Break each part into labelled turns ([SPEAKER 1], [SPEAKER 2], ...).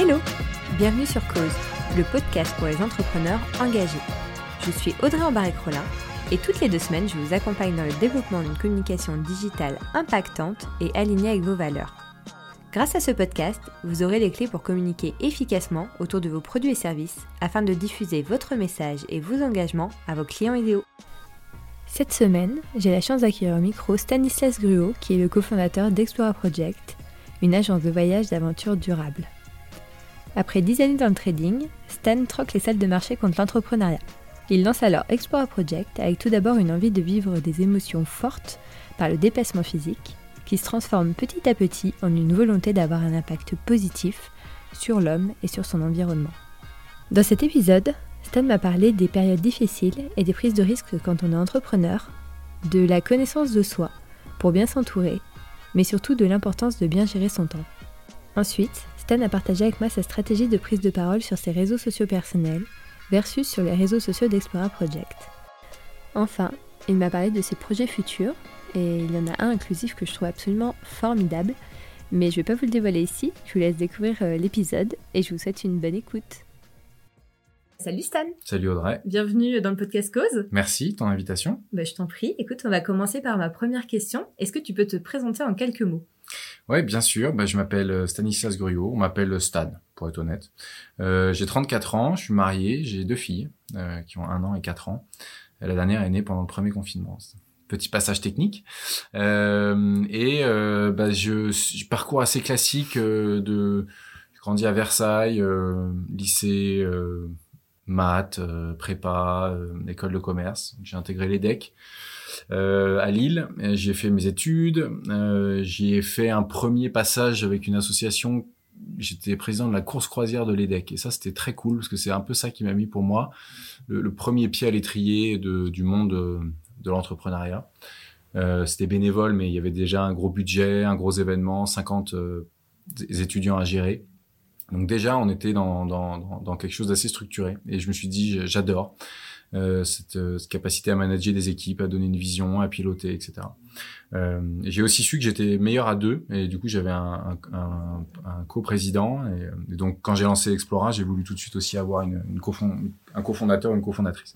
[SPEAKER 1] Hello Bienvenue sur Cause, le podcast pour les entrepreneurs engagés. Je suis Audrey Embarek-Rollin et toutes les deux semaines, je vous accompagne dans le développement d'une communication digitale impactante et alignée avec vos valeurs. Grâce à ce podcast, vous aurez les clés pour communiquer efficacement autour de vos produits et services afin de diffuser votre message et vos engagements à vos clients idéaux. Cette semaine, j'ai la chance d'accueillir au micro Stanislas Gruot, qui est le cofondateur d'Explora Project, une agence de voyage d'aventure durable. Après 10 années dans le trading, Stan troque les salles de marché contre l'entrepreneuriat. Il lance alors Explora Project avec tout d'abord une envie de vivre des émotions fortes par le dépassement physique, qui se transforme petit à petit en une volonté d'avoir un impact positif sur l'homme et sur son environnement. Dans cet épisode, Stan m'a parlé des périodes difficiles et des prises de risques quand on est entrepreneur, de la connaissance de soi pour bien s'entourer, mais surtout de l'importance de bien gérer son temps. Ensuite, Stan a partagé avec moi sa stratégie de prise de parole sur ses réseaux sociaux personnels versus sur les réseaux sociaux d'Explora Project. Enfin, il m'a parlé de ses projets futurs, et il y en a un inclusif que je trouve absolument formidable, mais je ne vais pas vous le dévoiler ici, je vous laisse découvrir euh, l'épisode, et je vous souhaite une bonne écoute. Salut Stan
[SPEAKER 2] Salut Audrey
[SPEAKER 1] Bienvenue dans le podcast Cause
[SPEAKER 2] Merci, ton invitation.
[SPEAKER 1] Bah, je t'en prie. Écoute, on va commencer par ma première question. Est-ce que tu peux te présenter en quelques mots?
[SPEAKER 2] Oui, bien sûr. Bah, je m'appelle euh, Stanislas Gruot. On m'appelle Stan, pour être honnête. Euh, j'ai 34 ans, je suis marié, j'ai deux filles euh, qui ont un an et quatre ans. La dernière est née pendant le premier confinement. Petit passage technique. Euh, et euh, bah, je, je, parcours assez classique euh, de... J'ai grandi à Versailles, lycée maths, prépa, école de commerce. J'ai intégré l'EDEC. Euh, à Lille. J'ai fait mes études. Euh, J'y ai fait un premier passage avec une association. J'étais président de la course croisière de l'EDEC. Et ça, c'était très cool parce que c'est un peu ça qui m'a mis pour moi le, premier pied à l'étrier du monde de l'entrepreneuriat. Euh, c'était bénévole, mais il y avait déjà un gros budget, un gros événement, 50 euh, étudiants à gérer. Donc déjà, on était dans, dans, dans quelque chose d'assez structuré. Et je me suis dit, j'adore euh, cette, euh, cette, capacité à manager des équipes, à donner une vision, à piloter, etc. Euh, j'ai aussi su que j'étais meilleur à deux, et du coup j'avais un, un, un, coprésident. Et, et, donc quand j'ai lancé Explora, j'ai voulu tout de suite aussi avoir une, une cofond, un cofondateur, une cofondatrice.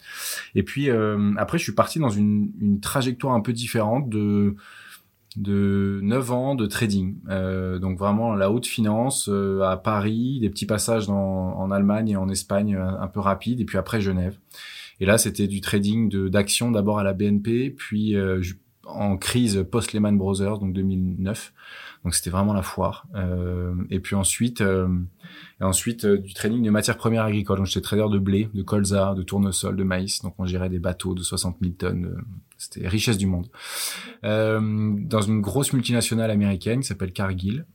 [SPEAKER 2] Et puis euh, après, je suis parti dans une, une trajectoire un peu différente de de 9 ans de trading. Euh, donc vraiment la haute finance euh, à Paris, des petits passages dans, en Allemagne et en Espagne un, un, peu rapides, et puis après Genève. Et là, c'était du trading d'actions d'abord à la BNP, puis euh, en crise post Lehman Brothers, donc 2009. Donc c'était vraiment la foire. Euh, et puis ensuite, euh, et ensuite euh, du trading de matières premières agricoles. Donc j'étais trader de blé, de colza, de tournesol, de maïs. Donc on gérait des bateaux de 60 000 tonnes. C'était richesse du monde. Euh, dans une grosse multinationale américaine qui s'appelle Cargill,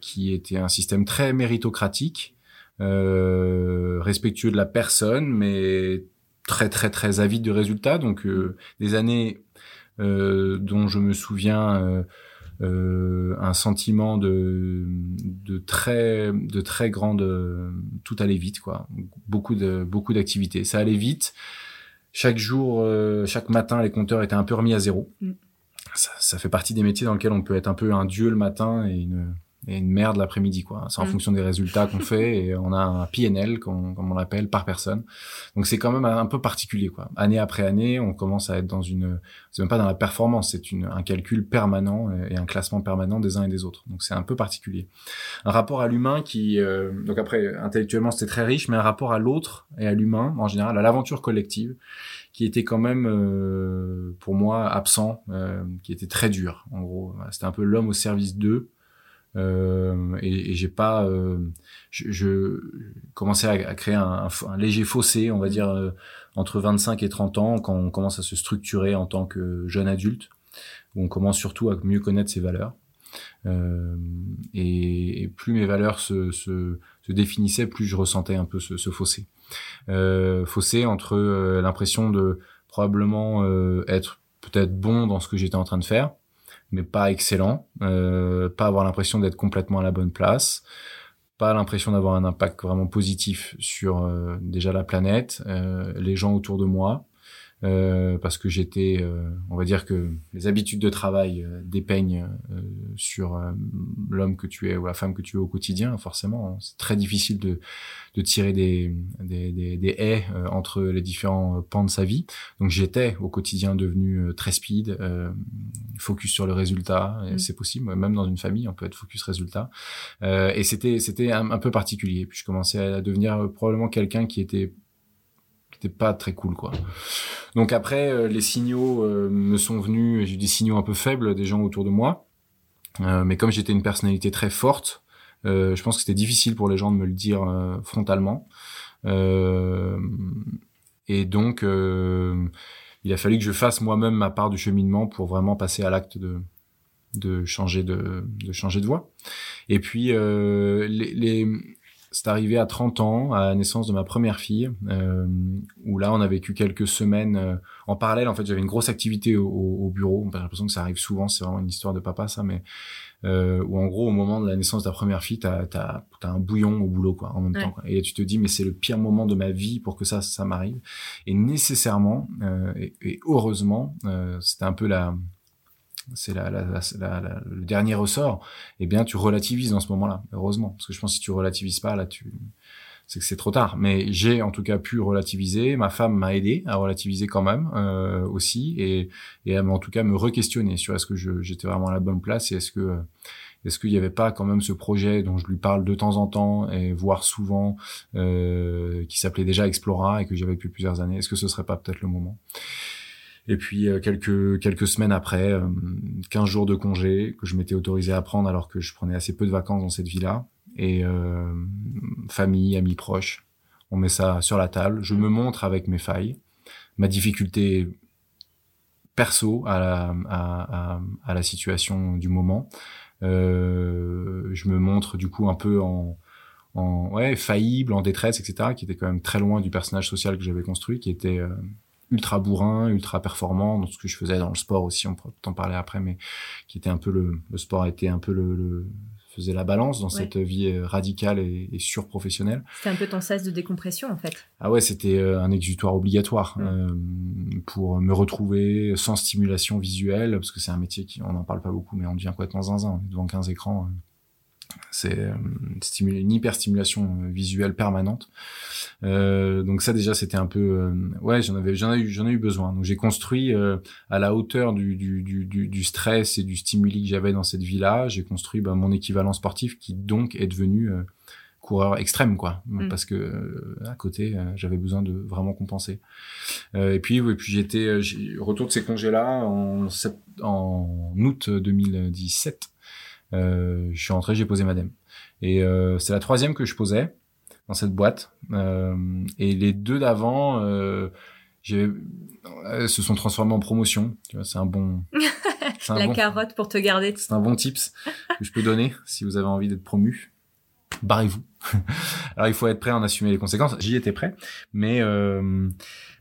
[SPEAKER 2] qui était un système très méritocratique, respectueux de la personne, mais très très très avide de résultats. Donc euh, des années euh, dont je me souviens euh, euh un sentiment de de très de très grande tout allait vite quoi. Beaucoup de beaucoup d'activités. Ça allait vite. Chaque jour, euh, chaque matin, les compteurs étaient un peu remis à zéro. Mm. Ça, ça, fait partie des métiers dans lesquels on peut être un peu un dieu le matin et une et une merde l'après-midi quoi. C'est en mmh. fonction des résultats qu'on fait et on a un PNL comme on l'appelle par personne. Donc c'est quand même un peu particulier quoi. Année après année, on commence à être dans une c'est même pas dans la performance, c'est une un calcul permanent et un classement permanent des uns et des autres. Donc c'est un peu particulier. Un rapport à l'humain qui euh, donc après intellectuellement c'était très riche mais un rapport à l'autre et à l'humain en général à l'aventure collective qui était quand même euh, pour moi absent, euh, qui était très dur en gros. C'était un peu l'homme au service d'eux euh, et, et j'ai pas, euh, je, je, commençais à, à créer un, un, léger fossé, on va dire euh, entre 25 et 30 ans, quand on commence à se structurer en tant que jeune adulte, où on commence surtout à mieux connaître ses valeurs. Euh, et, et, plus mes valeurs se, se, se, définissaient, plus je ressentais un peu ce, ce fossé. Euh, fossé entre euh, l'impression de probablement être peut-être bon dans ce que j'étais en train de faire, mais pas excellent, euh, pas avoir l'impression d'être complètement à la bonne place, pas l'impression d'avoir un impact vraiment positif sur euh, déjà la planète, euh, les gens autour de moi, euh, parce que j'étais, euh, on va dire que les habitudes de travail euh, dépeignent sur l'homme que tu es ou la femme que tu es au quotidien. Forcément, hein. c'est très difficile de, de tirer des, des, des, des haies entre les différents pans de sa vie. Donc j'étais au quotidien devenu très speed, focus sur le résultat. Mm. C'est possible, même dans une famille, on peut être focus résultat. et c'était c'était un, un, peu particulier. Puis je commençais à devenir probablement quelqu'un qui était pas très cool quoi. Donc après euh, les signaux euh, me sont venus, j'ai eu des signaux un peu faibles des gens autour de moi. Euh, mais comme j'étais une personnalité très forte, je pense que c'était difficile pour les gens de me le dire frontalement. et donc il a fallu que je fasse moi-même ma part du cheminement pour vraiment passer à l'acte de de changer de de changer de voie. Et puis les c'est arrivé à 30 ans, à la naissance de ma première fille, euh, où là, on a vécu quelques semaines euh, en parallèle. En fait, j'avais une grosse activité au, au bureau. J'ai l'impression que ça arrive souvent. C'est vraiment une histoire de papa, ça. Mais euh, où en gros, au moment de la naissance de ta première fille, t'as as, as, un bouillon au boulot, quoi, en même temps. Quoi. Et tu te dis, mais c'est le pire moment de ma vie pour que ça, ça m'arrive. Et nécessairement, euh, et, et, heureusement, euh, c'était un peu la c'est la, la, la, le dernier ressort, eh bien, tu relativises dans ce moment-là, heureusement. Parce que je pense que si tu relativises pas, là, tu, c'est que c'est trop tard. Mais j'ai en tout cas pu relativiser. Ma femme m'a aidé à relativiser quand même euh, aussi, et, et en tout cas me re-questionner sur est-ce que j'étais vraiment à la bonne place et est-ce que est-ce qu'il n'y avait pas quand même ce projet dont je lui parle de temps en temps et voire souvent, euh, qui s'appelait déjà Explora et que j'avais depuis plusieurs années. Est-ce que ce serait pas peut-être le moment? Et puis euh, quelques quelques semaines après, euh, 15 jours de congé que je m'étais autorisé à prendre alors que je prenais assez peu de vacances dans cette vie-là. Et euh, famille, amis proches, on met ça sur la table. Je me montre avec mes failles, ma difficulté perso à la, à, à la situation du moment. Euh, je me montre du coup un peu en, en ouais faillible, en détresse, etc. Qui était quand même très loin du personnage social que j'avais construit, qui était euh, ultra bourrin, ultra performant dans ce que je faisais dans le sport aussi, on peut t'en parler après, mais qui était un peu le, le sport était un peu le, le faisait la balance dans cette vie euh, radicale et, et surprofessionnelle.
[SPEAKER 1] C'était un peu ton sas de décompression en fait.
[SPEAKER 2] Ah ouais, c'était euh, un exutoire obligatoire euh, pour me retrouver sans stimulation visuelle, parce que c'est un métier qui on n'en parle pas beaucoup, mais on devient complètement zinzin, on est devant 15 écrans. Euh c'est euh, une hyperstimulation euh, visuelle permanente. Euh, donc ça déjà c'était un peu euh, ouais j'en avais j'en ai eu j'en ai eu besoin. Donc j'ai construit à la hauteur du, du, du, du, stress et du stimuli que j'avais dans cette vie là, j'ai construit bah, mon équivalent sportif qui donc est devenu coureur extrême quoi mm. parce que à côté j'avais besoin de vraiment compenser et puis et puis j'étais retour de ces congés là en, en août 2017 euh, je suis rentré, j'ai posé ma dème. Et euh, c'est la troisième que je posais dans cette boîte. Euh, et les deux d'avant, euh, se sont transformés en promotion. Tu vois, c'est un bon.
[SPEAKER 1] la carotte pour te garder.
[SPEAKER 2] C'est un bon tips que je peux donner si vous avez envie d'être promu. Barrez-vous. Alors il faut être prêt à en assumer les conséquences. J'y étais prêt, mais euh,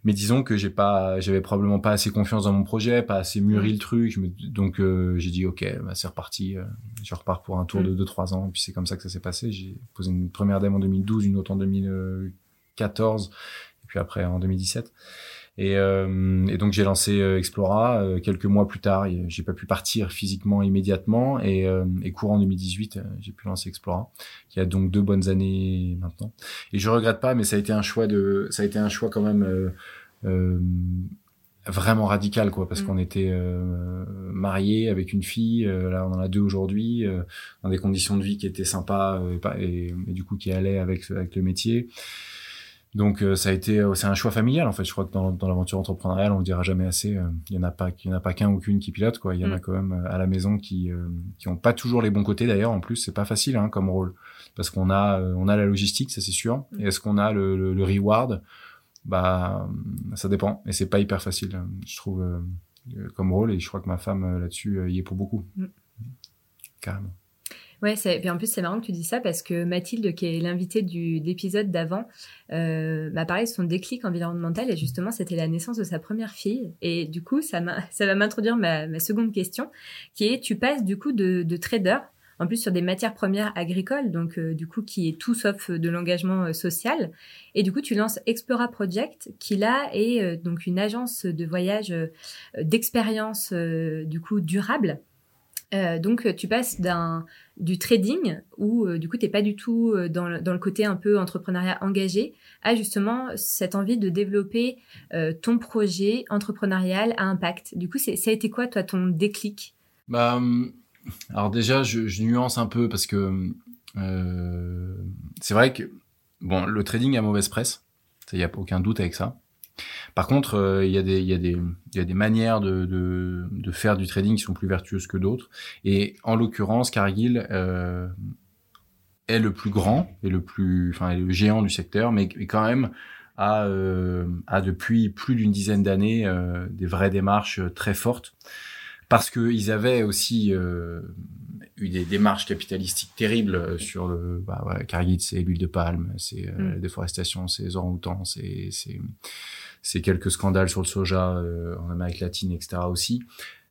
[SPEAKER 2] mais disons que j'ai pas, j'avais probablement pas assez confiance dans mon projet, pas assez mûri le truc. donc euh, j'ai dit ok, bah, c'est reparti. Euh, je repars pour un tour mm. de 2-3 ans. Et puis c'est comme ça que ça s'est passé. J'ai posé une première dème en 2012, une autre en 2014, et puis après en 2017. Et, euh, et donc j'ai lancé euh, Explora euh, quelques mois plus tard. J'ai pas pu partir physiquement immédiatement et, euh, et courant 2018, j'ai pu lancer Explora, qui a donc deux bonnes années maintenant. Et je regrette pas, mais ça a été un choix de, ça a été un choix quand même vraiment radical quoi parce mm. qu'on était euh, mariés avec une fille là on en a deux aujourd'hui dans des conditions de vie qui étaient sympas et, et, du coup qui allaient avec avec le métier donc euh, ça a été euh, c'est un choix familial en fait. Je crois que dans, dans l'aventure entrepreneuriale, on le dira jamais assez. Euh, il y en a pas il y en a pas qu'un ou qu'une qui pilote quoi. Il y en a mm. quand même à la maison qui qui ont pas toujours les bons côtés d'ailleurs. En plus, c'est pas facile hein, comme rôle parce qu'on a on a la logistique, ça c'est sûr. Mm. Et est-ce qu'on a le, le, le, reward? Bah ça dépend. Et c'est pas hyper facile, je trouve comme rôle. Et je crois que ma femme là-dessus y est pour beaucoup. Mm. Carrément.
[SPEAKER 1] Ouais, et en plus c'est marrant que tu dis ça parce que Mathilde, qui est l'invitée du l'épisode d'avant, euh, m'a parlé de son déclic environnemental et justement c'était la naissance de sa première fille. Et du coup, ça, ça va m'introduire ma, ma, seconde question, qui est tu passes du coup de, de trader en plus sur des matières premières agricoles, donc du coup qui est tout sauf de l'engagement social. Et du coup, tu lances Explora Project, qui là est donc une agence de voyage d'expérience du coup durable. Donc tu passes d'un du trading où du coup tu n'es pas du tout dans le, côté un peu entrepreneuriat engagé à justement cette envie de développer ton projet entrepreneurial à impact. Du coup, ça a été quoi toi ton déclic?
[SPEAKER 2] Bah, hum, alors déjà, je, je, nuance un peu parce que euh, c'est vrai que bon, le trading a mauvaise presse, il n'y a aucun doute avec ça. Par contre, euh, il y, a des, y, a des, y a des manières de, de, de, faire du trading qui sont plus vertueuses que d'autres. Et en l'occurrence, Cargill euh, est le plus grand et le plus, enfin, est le géant du secteur, mais, quand même a, euh, a depuis plus d'une dizaine d'années euh, des vraies démarches très fortes parce qu'ils avaient aussi euh, eu des démarches capitalistiques terribles sur le bah, ouais, Cargill, c'est l'huile de palme, c'est euh, mm. la déforestation, c'est les orang-outans, c'est c'est quelques scandales sur le soja euh, en Amérique latine, etc. aussi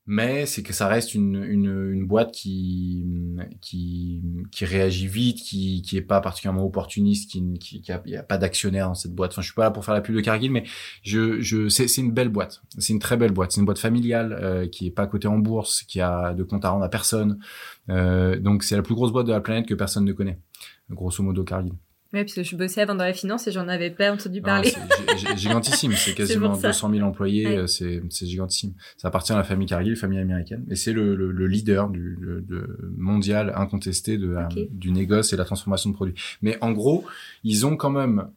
[SPEAKER 2] mais c'est que ça reste une, une, une, boîte qui, qui, qui réagit vite, qui, qui est pas particulièrement opportuniste, qui, qui, qui a, pas d'actionnaire dans cette boîte. Enfin, je suis pas là pour faire la pub de Cargill, mais je, je, c'est, c'est une belle boîte. C'est une très belle boîte. C'est une boîte familiale euh, qui est pas cotée en bourse, qui a de compte à rendre à personne. Euh, donc, c'est la plus grosse boîte de la planète que personne ne connaît. Grosso modo, Cargill.
[SPEAKER 1] Oui, parce que je bossais avant dans la finance et j'en avais pas entendu parler.
[SPEAKER 2] C'est gigantissime, c'est quasiment 200 000 employés, euh, c'est gigantissime. Ça appartient à la famille Cargill, famille américaine, et c'est le, le, le, leader du de, mondial incontesté de du négoce et de la transformation de produits. Mais en gros, ils ont quand même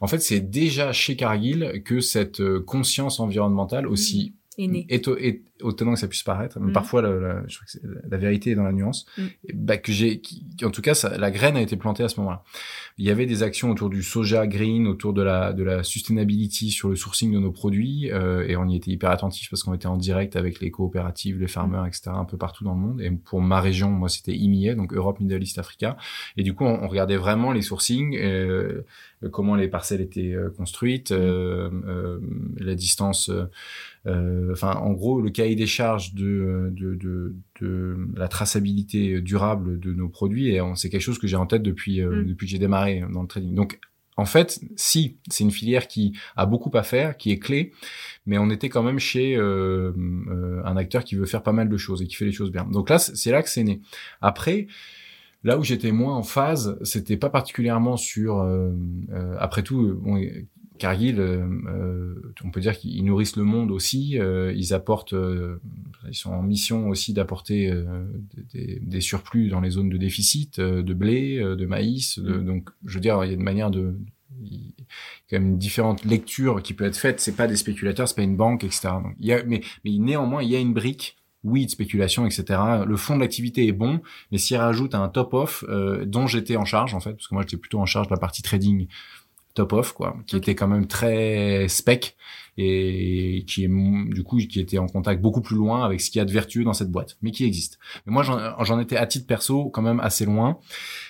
[SPEAKER 2] en fait, c'est déjà chez Cargill que cette euh, conscience environnementale aussi est autant que ça puisse paraître, mais mm. parfois la, je crois que la, vérité est dans la nuance. Mm. bah, que j'ai, en tout cas, ça, la graine a été plantée à ce moment-là. Il y avait des actions autour du soja green, autour de la de la sustainability sur le sourcing de nos produits, euh, et on y était hyper attentif parce qu'on était en direct avec les coopératives, les farmers, etc. un peu partout dans le monde. Et pour ma région, moi, c'était IMIA, donc Europe, Middle East, Africa. Et du coup, on, regardait vraiment les sourcings. Euh, comment les parcelles étaient euh, construites, mm. euh, la distance, enfin en gros le cahier des charges de, de, de, de, la traçabilité durable de nos produits et c'est quelque chose que j'ai en tête depuis mm. depuis que j'ai démarré dans le trading. Donc en fait, si, c'est une filière qui a beaucoup à faire, qui est clé, mais on était quand même chez euh, un acteur qui veut faire pas mal de choses et qui fait les choses bien. Donc là, c'est là que c'est né. Après, Là où j'étais moins en phase, c'était pas particulièrement sur. Euh, euh, après tout, bon, Cargill, euh, on peut dire qu'ils nourrissent le monde aussi. ils apportent, ils sont en mission aussi d'apporter des, des, surplus dans les zones de déficit, de blé, de maïs. De, mm. donc, je veux dire, il y a une manière de il y a quand même une différente lecture qui peut être faite. C'est pas des spéculateurs, c'est pas une banque, etc. Donc, il y a, mais, mais néanmoins, il y a une brique oui, de spéculation, etc. Le fond de l'activité est bon, mais s'il rajoute un top-off euh, dont j'étais en charge, en fait, parce que moi j'étais plutôt en charge de la partie trading top-off, quoi, qui était quand même très spec et qui est du coup qui était en contact beaucoup plus loin avec ce qu'il y a de vertueux dans cette boîte, mais qui existe. Mais moi j'en étais à titre perso quand même assez loin,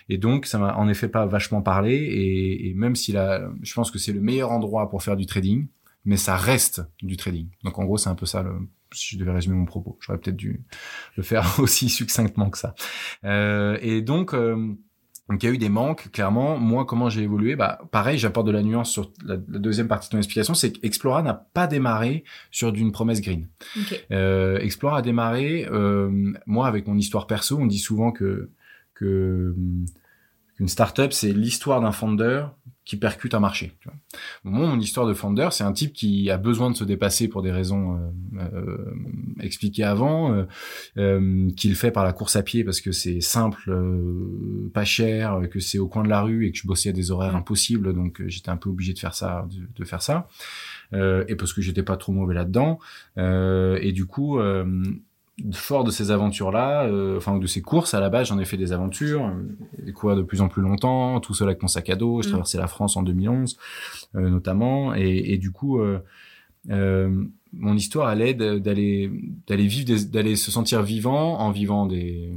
[SPEAKER 2] et donc ça m'a en effet pas vachement parlé. Et, et même si là, je pense que c'est le meilleur endroit pour faire du trading, mais ça reste du trading. Donc en gros c'est un peu ça le si je devais résumer mon propos. J'aurais peut-être dû le faire aussi succinctement que ça. Euh, et donc, euh, donc il y a eu des manques, clairement. Moi, comment j'ai évolué Bah, pareil, j'apporte de la nuance sur la, deuxième partie de ton explication, c'est qu'Explora n'a pas démarré sur d'une promesse green. Okay. Euh, Explora a démarré, euh, moi, avec mon histoire perso, on dit souvent que que qu'une startup, c'est l'histoire d'un founder qui percute un marché. Tu vois. Mon, histoire de founder, c'est un type qui a besoin de se dépasser pour des raisons euh, euh, expliquées avant, euh, euh, qu'il fait par la course à pied parce que c'est simple, euh, pas cher, que c'est au coin de la rue et que je bossais à des horaires impossibles, donc j'étais un peu obligé de faire ça, de, de faire ça, et parce que j'étais pas trop mauvais là-dedans, et du coup fort de ces aventures-là, euh, enfin de ces courses, à la base, j'en ai fait des aventures, euh, des courir de plus en plus longtemps, tout seul avec mon sac à dos. Je mm. traversais la France en 2011, euh, notamment, et, et, du coup, mon histoire allait d'aller d'aller vivre, d'aller se sentir vivant en vivant des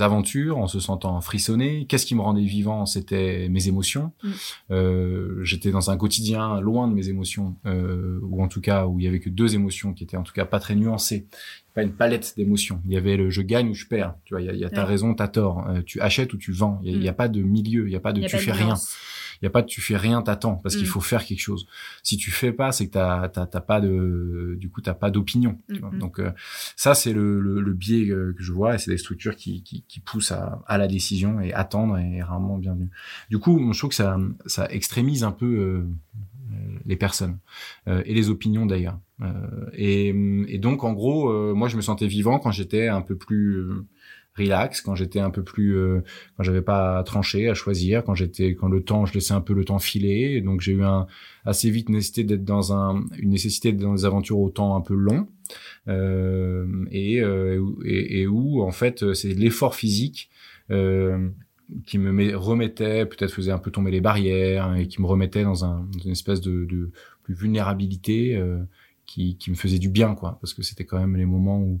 [SPEAKER 2] aventures, en se sentant frissonner. Qu'est-ce qui me rendait vivant C'était mes émotions.
[SPEAKER 1] Mm.
[SPEAKER 2] Euh, J'étais dans un quotidien loin de mes émotions, euh, ou en tout cas où il y avait que deux émotions qui étaient en tout cas pas très nuancées, pas une palette d'émotions. Il y avait le je gagne ou je perds. Tu vois, il y a, il y a t'as
[SPEAKER 1] Ouais.
[SPEAKER 2] raison, t'as tort. Euh, tu achètes ou tu vends. Il y a,
[SPEAKER 1] Mm.
[SPEAKER 2] pas de milieu. Il y a pas de
[SPEAKER 1] Il y a
[SPEAKER 2] tu
[SPEAKER 1] pas
[SPEAKER 2] fais rien. Il y a pas de tu fais rien, t'attends parce qu'il
[SPEAKER 1] Mm.
[SPEAKER 2] faut faire quelque chose. Si tu fais pas, c'est que t'as t'as t'as pas de du coup t'as pas d'opinion. tu vois.
[SPEAKER 1] Mm, mm.
[SPEAKER 2] Donc euh, ça c'est le, le, le biais euh, que je vois et c'est des structures qui, qui, qui poussent à, à la décision et attendre est rarement bienvenu. Du coup, je trouve que ça ça extrémise un peu euh, euh, les personnes euh, et les opinions d'ailleurs. Euh, et, et donc en gros, euh, moi je me sentais vivant quand j'étais un peu plus euh, relax, quand j'étais un peu plus, euh, quand j'avais pas à trancher, à choisir, quand j'étais, quand le temps, je laissais un peu le temps filer. Donc j'ai eu un assez vite nécessité d'être dans un, une nécessité d'être dans des aventures au temps un peu long, euh, et, euh, et, et où en fait c'est l'effort physique. Euh, qui me met- remettait, peut-être faisait un peu tomber les barrières et qui me remettait dans, un, une espèce de, de plus vulnérabilité euh, qui, qui me faisait du bien, quoi, parce que c'était quand même les moments où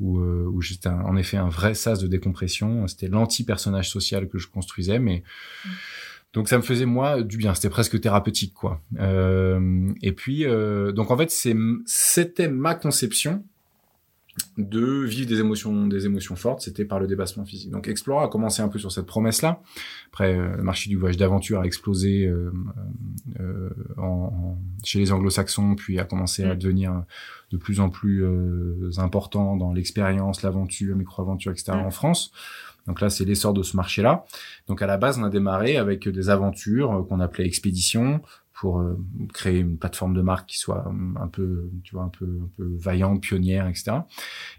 [SPEAKER 2] où, euh, où j'étais en effet un vrai sas de décompression. C'était l'anti-personnage social que je construisais, mais donc ça me faisait moi du bien. C'était presque thérapeutique, quoi. Euh, et puis euh, donc en fait c'est c'était ma conception de vivre des émotions des émotions fortes c'était par le dépassement physique donc Explora a commencé un peu sur cette promesse là après euh, le marché du voyage d'aventure a explosé euh, euh, en, en- chez les anglo-saxons puis a commencé à
[SPEAKER 1] Mm.
[SPEAKER 2] devenir de plus en plus euh, important dans l'expérience l'aventure micro-aventure etc
[SPEAKER 1] Mm.
[SPEAKER 2] en France donc là c'est l'essor de ce marché là donc à la base on a démarré avec des aventures euh, qu'on appelait expéditions pour euh, créer une plateforme de marque qui soit euh, un peu, tu vois, un peu, un peu vaillante, pionnière, etc.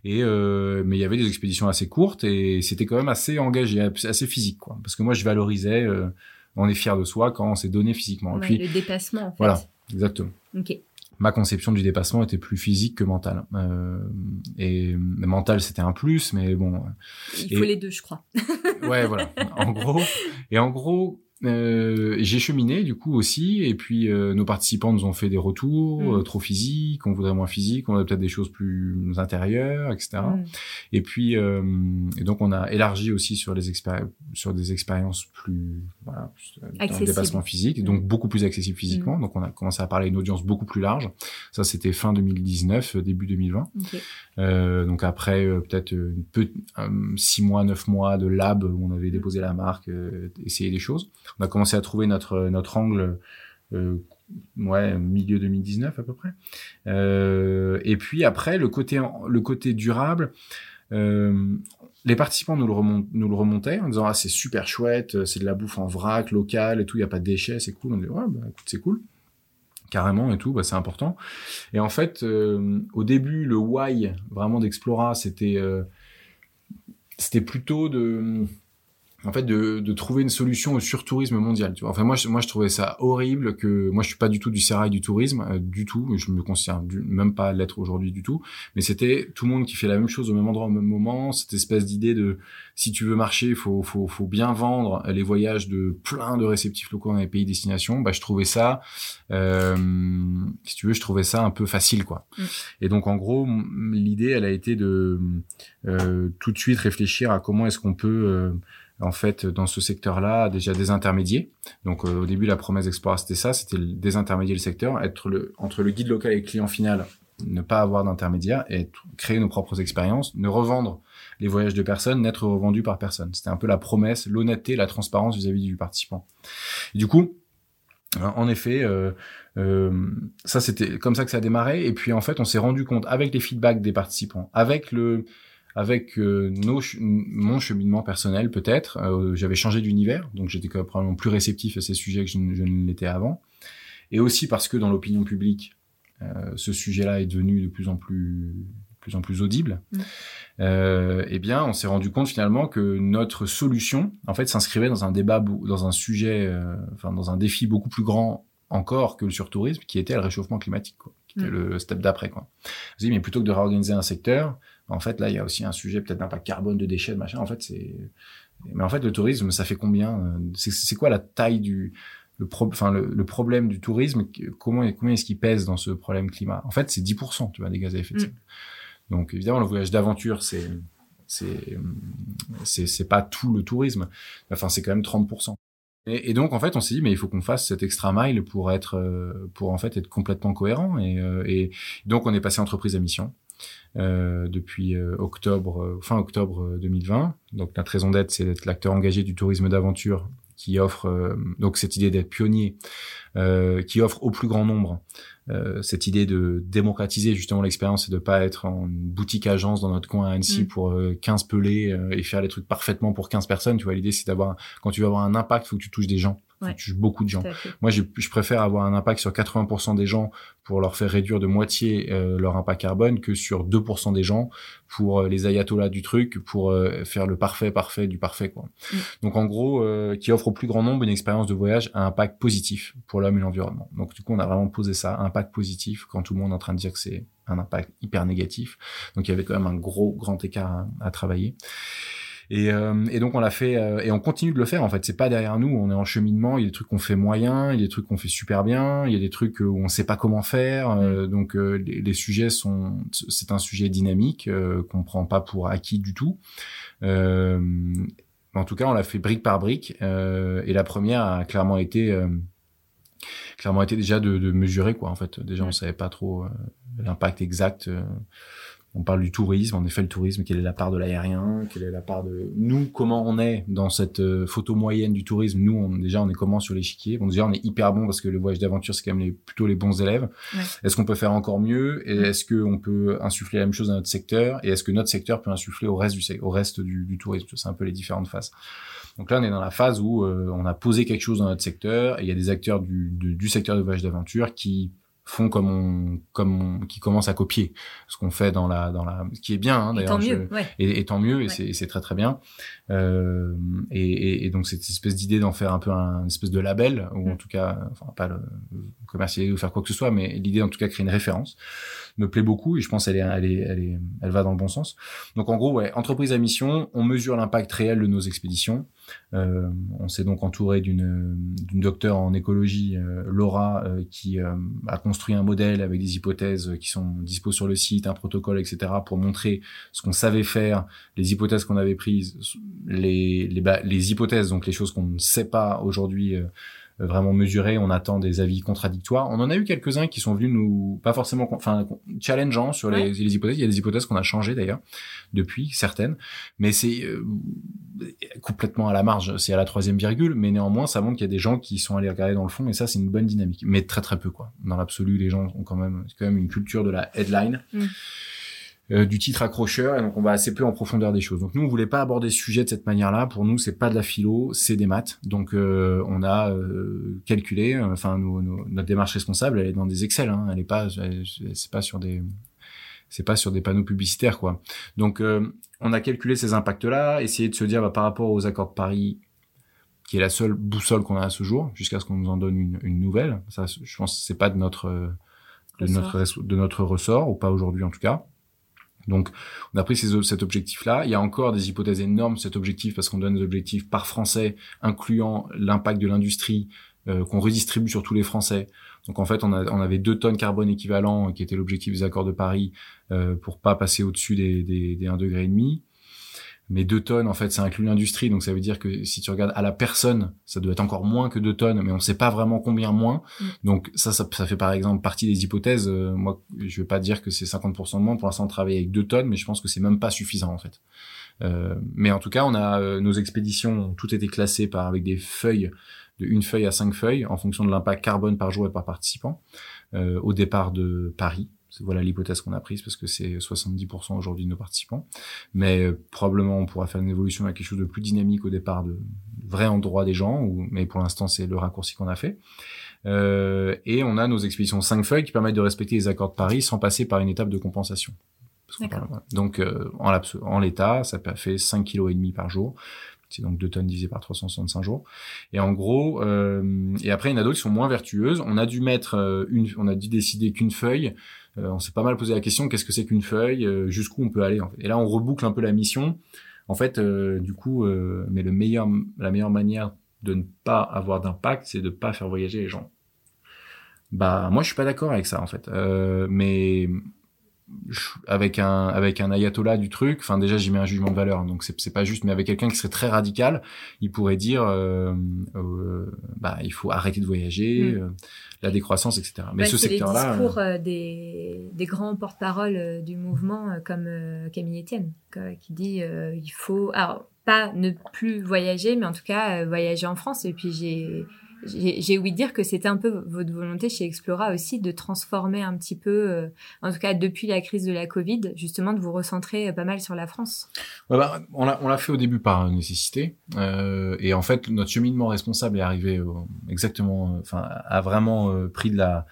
[SPEAKER 2] Et euh, mais il y avait des expéditions assez courtes et c'était quand même assez engagé, assez physique, quoi. Parce que moi, je valorisais, euh, on est fier de soi quand on s'est donné physiquement. et puis,
[SPEAKER 1] le dépassement, en fait.
[SPEAKER 2] voilà. exactement.
[SPEAKER 1] Ok.
[SPEAKER 2] Ma conception du dépassement était plus physique que mentale. Euh, et mais mental, c'était un plus, mais bon,
[SPEAKER 1] Il faut
[SPEAKER 2] Et-
[SPEAKER 1] les deux, je crois.
[SPEAKER 2] ouais, voilà. En gros, et en gros, euh, j'ai cheminé du coup aussi, et puis euh, nos participants nous ont fait des retours
[SPEAKER 1] Mm.
[SPEAKER 2] euh, trop physiques, on voudrait moins physique, on a peut-être des choses plus intérieures, etc.
[SPEAKER 1] Mm.
[SPEAKER 2] Et puis, euh, et donc on a élargi aussi sur les sur des expériences plus, voilà, plus, euh, dans le dépassement physique, et donc beaucoup plus accessible physiquement. Donc on a commencé à parler à une audience beaucoup plus large. Ça, c'était fin 2019, euh, début 2020.
[SPEAKER 1] Ok.
[SPEAKER 2] Euh, donc après euh, peut-être peu, six mois, neuf mois de lab où on avait déposé la marque, euh, essayé des choses. On a commencé à trouver notre notre angle, euh, ouais milieu 2019 à peu près. Euh, et puis après le côté le côté durable. Euh, les participants nous le, remont- nous le remontaient en disant ah c'est super chouette, c'est de la bouffe en vrac, local et tout, il y a pas de déchets, c'est cool. On dit ouais bah c'est cool, carrément et tout, bah c'est important. Et en fait, au début, le why vraiment d'Explora, c'était c'était plutôt de en fait de, de trouver une solution au surtourisme mondial. Tu vois. Enfin moi, je, moi je trouvais ça horrible que moi je suis pas du tout du sérail du tourisme euh, du tout. Je me considère du- même pas l'être aujourd'hui du tout. Mais c'était tout le monde qui fait la même chose au même endroit au même moment. Cette espèce d'idée de si tu veux marcher, faut faut faut bien vendre les voyages de plein de réceptifs locaux dans les pays destination. Bah je trouvais ça euh, si tu veux, je trouvais ça un peu facile, quoi.
[SPEAKER 1] Mm.
[SPEAKER 2] Et donc, en gros, l'idée, elle a été de euh, tout de suite réfléchir à comment est-ce qu'on peut, euh, en fait, dans ce secteur-là, déjà désintermédier. Donc, euh, au début, la promesse d'Explora, c'était ça, c'était désintermédier le secteur, être le, entre le guide local et le client final, ne pas avoir d'intermédiaire et créer nos propres expériences, ne revendre les voyages de personnes, n'être revendu par personne. C'était un peu la promesse, l'honnêteté, la transparence vis-à-vis du participant. Et du coup, en effet, euh, euh, ça c'était comme ça que ça a démarré. Et puis en fait, on s'est rendu compte avec les feedbacks des participants, avec le, avec euh, nos, mon cheminement personnel peut-être. euh, J'avais changé d'univers, donc j'étais probablement plus réceptif à ces sujets que je, ne- je ne l'étais avant. Et aussi parce que dans l'opinion publique, euh, ce sujet-là est devenu de plus en plus, de plus en plus audible.
[SPEAKER 1] Mm.
[SPEAKER 2] Euh, eh bien, on s'est rendu compte finalement que notre solution, en fait, s'inscrivait dans un débat, dans un sujet, euh, enfin dans un défi beaucoup plus grand encore que le surtourisme, qui était le réchauffement climatique, quoi, qui était
[SPEAKER 1] Mm.
[SPEAKER 2] le step d'après. Quoi. Je dis, mais plutôt que de réorganiser un secteur, en fait, là, il y a aussi un sujet peut-être d'impact carbone, de déchets, de machin. En fait, c'est, mais en fait, le tourisme, ça fait combien euh, C'est quoi la taille du le, pro... enfin, le, le problème du tourisme? Comment combien est-ce qu'il pèse dans ce problème climat? En fait, c'est 10%, tu vois, des gaz à effet de
[SPEAKER 1] Mm.
[SPEAKER 2] serre. Donc évidemment, le voyage d'aventure, c'est c'est c'est pas tout le tourisme. Enfin, c'est quand même 30%. Et, donc en fait, on s'est dit mais il faut qu'on fasse cet extra mile pour être pour en fait être complètement cohérent. Et, et donc on est passé entreprise à mission. Euh, depuis euh, octobre, fin octobre 2020. Donc notre raison d'être, c'est d'être l'acteur engagé du tourisme d'aventure qui offre donc cette idée d'être pionnier, qui offre au plus grand nombre euh, cette idée de démocratiser justement l'expérience et de pas être en boutique agence dans notre coin à Annecy mm. pour 15 euh, pelés euh, et faire les trucs parfaitement pour 15 personnes. Tu vois, l'idée c'est d'avoir quand tu veux avoir un impact, faut que tu touches des gens. Ouais. Tu touches beaucoup de gens. Moi, je, je, préfère avoir un impact sur 80% des gens pour leur faire réduire de moitié leur impact carbone que sur 2% des gens pour les ayatollahs du truc, pour faire le parfait parfait du parfait. Quoi. Mm. Donc en gros, qui offre au plus grand nombre une expérience de voyage à impact positif pour l'homme et l'environnement. Donc du coup, on a vraiment posé ça, impact positif quand tout le monde est en train de dire que c'est un impact hyper négatif. Donc il y avait quand même un gros grand écart à, travailler. Et, euh, et, donc on l'a fait euh, et on continue de le faire en fait. C'est pas derrière nous, on est en cheminement. Il y a des trucs qu'on fait moyen, il y a des trucs qu'on fait super bien, il y a des trucs où on sait pas comment faire. Euh, donc les, les, sujets sont, c'est un sujet dynamique qu'on prend pas pour acquis du tout. en tout cas, on l'a fait brique par brique et la première a clairement été clairement été déjà de, de, mesurer quoi en fait déjà on savait pas trop euh, l'impact exact euh. On parle du tourisme en effet le tourisme quelle est la part de l'aérien quelle est la part de nous comment on est dans cette euh, photo moyenne du tourisme? Nous on, déjà on est comment sur l'échiquier? Bon déjà on est hyper bon parce que le voyage d'aventure c'est quand même les, plutôt les bons élèves. Est-ce qu'on peut faire encore mieux? Et est-ce que on peut insuffler la même chose dans notre secteur? Et est-ce que notre secteur peut insuffler au reste du au reste du, du tourisme? C'est un peu les différentes phases. Donc là, on est dans la phase où euh, on a posé quelque chose dans notre secteur et il y a des acteurs du, du secteur de voyage d'aventure qui font comme on, comme qui commencent à copier ce qu'on fait dans la, dans la, ce qui est bien hein, d'ailleurs.
[SPEAKER 1] Mieux,
[SPEAKER 2] et, et, tant mieux, et c'est très très bien. Euh, et, et, donc cette espèce d'idée d'en faire un peu un espèce de label ou en mm. tout cas, enfin pas le commercialiser ou faire quoi que ce soit, mais l'idée en tout cas créer une référence me plaît beaucoup et je pense elle est, elle est, elle est, elle va dans le bon sens. Donc en gros, ouais, entreprise à mission, on mesure l'impact réel de nos expéditions. Euh, on s'est donc entouré d'une docteure en écologie, euh, Laura, euh, qui euh, a construit un modèle avec des hypothèses qui sont dispo sur le site, un protocole, etc., pour montrer ce qu'on savait faire, les hypothèses qu'on avait prises, les les, les hypothèses, donc les choses qu'on ne sait pas aujourd'hui vraiment mesuré. On attend des avis contradictoires. On en a eu quelques-uns qui sont venus nous, pas forcément, enfin, challengeants sur les, les, hypothèses. Il y a des hypothèses qu'on a changées d'ailleurs depuis certaines, mais c'est euh, complètement à la marge. C'est à la troisième virgule, mais néanmoins, ça montre qu'il y a des gens qui sont allés regarder dans le fond et ça, c'est une bonne dynamique. Mais très très peu quoi. Dans l'absolu, les gens ont quand même, quand même une culture de la headline. Mm. Euh, du titre accrocheur et donc on va assez peu en profondeur des choses. Donc nous on voulait pas aborder ce sujet de cette manière-là. Pour nous c'est pas de la philo, c'est des maths. Donc euh, on a euh, calculé. Enfin notre démarche responsable elle est dans des Excel. Hein, elle est pas c'est pas sur des c'est pas sur des panneaux publicitaires quoi. Donc on a calculé ces impacts-là, essayé de se dire bah, par rapport aux accords de Paris qui est la seule boussole qu'on a à ce jour, jusqu'à ce qu'on nous en donne une, une nouvelle. Ça, je pense, c'est pas de notre de notre de notre ressort ou pas aujourd'hui en tout cas. Donc, on a pris cet objectif-là. Il y a encore des hypothèses énormes cet objectif parce qu'on donne des objectifs par français, incluant l'impact de l'industrie euh, qu'on redistribue sur tous les Français. Donc en fait, on, on avait deux tonnes carbone équivalent qui était l'objectif des accords de Paris euh, pour pas passer au-dessus des, des, des 1,5 degré et demi mais 2 tonnes, en fait, ça inclut l'industrie. Donc, ça veut dire que si tu regardes à la personne, ça doit être encore moins que 2 tonnes, mais on ne sait pas vraiment combien moins. Mm. Donc, ça, ça, fait par exemple partie des hypothèses. Euh, moi, je vais pas dire que c'est 50% de moins. Pour l'instant, on travaille avec 2 tonnes, mais je pense que c'est même pas suffisant, en fait. Euh, mais en tout cas, on a euh, nos expéditions, tout été classé par avec des feuilles de une feuille à cinq feuilles en fonction de l'impact carbone par jour et par participant euh, au départ de Paris voilà l'hypothèse qu'on a prise parce que c'est 70% aujourd'hui de nos participants. Mais euh, probablement on pourra faire une évolution à quelque chose de plus dynamique au départ, de vrai endroit des gens. Ou, mais pour l'instant c'est le raccourci qu'on a fait. Euh, et on a nos expéditions 5 feuilles qui permettent de respecter les accords de Paris sans passer par une étape de compensation. Donc euh, en, l'état, ça fait 5 kg et demi par jour. C'est donc 2 tonnes divisé par 365 jours. Et en gros, euh, et après il y en a d'autres qui sont moins vertueuses. On a dû mettre euh, une, on a dû décider qu'une feuille on s'est pas mal posé la question qu'est-ce que c'est qu'une feuille, euh, jusqu'où on peut aller. En fait. Et là, on reboucle un peu la mission. En fait, euh, du coup, mais le meilleur, la meilleure manière de ne pas avoir d'impact, c'est de pas faire voyager les gens. Bah, moi, je suis pas d'accord avec ça, en fait. mais avec un avec un ayatollah du truc enfin déjà j'y mets un jugement de valeur donc c'est c'est pas juste mais avec quelqu'un qui serait très radical il pourrait dire euh, euh, bah il faut arrêter de voyager mm. Euh, la décroissance etc
[SPEAKER 1] mais ce secteur là les discours euh, des des grands porte-parole du mouvement comme Camille Etienne qui dit il faut alors pas ne plus voyager mais en tout cas voyager en France. Et puis j'ai j'ai ouï dire que c'était un peu votre volonté chez Explora aussi de transformer un petit peu, euh, en tout cas depuis la crise de la Covid, justement de vous recentrer pas mal sur la France.
[SPEAKER 2] Ouais, bah, on l'a fait au début par nécessité, euh, et en fait notre cheminement responsable est arrivé exactement, enfin a vraiment euh, pris de la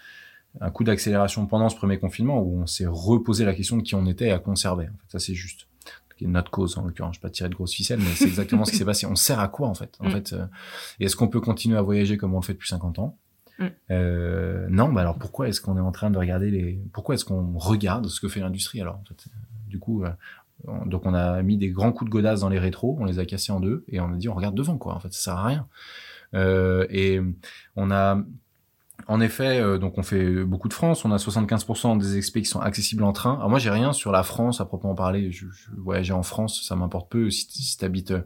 [SPEAKER 2] un coup d'accélération pendant ce premier confinement où on s'est reposé la question de qui on était et à conserver. Ça c'est juste qui est notre cause en l'occurrence. Je vais pas tirer de grosses ficelles, mais c'est exactement ce qui s'est passé. On sert à quoi en fait? En mm. fait, euh, est-ce qu'on peut continuer à voyager comme on le fait depuis 50 ans? Mm. euh, Non, bah alors pourquoi est-ce qu'on est en train de regarder les Pourquoi est-ce qu'on regarde ce que fait l'industrie alors en fait? Du coup, euh, donc on a mis des grands coups de godasse dans les rétros, on les a cassés en deux et on a dit on regarde devant quoi. En fait, ça sert à rien. Euh, et on a en effet, euh, donc on fait beaucoup de France. On a 75% des expés qui sont accessibles en train. Alors moi, j'ai rien sur la France à proprement parler. Je, je voyageais en France, ça m'importe peu. Si, si t'habites, euh,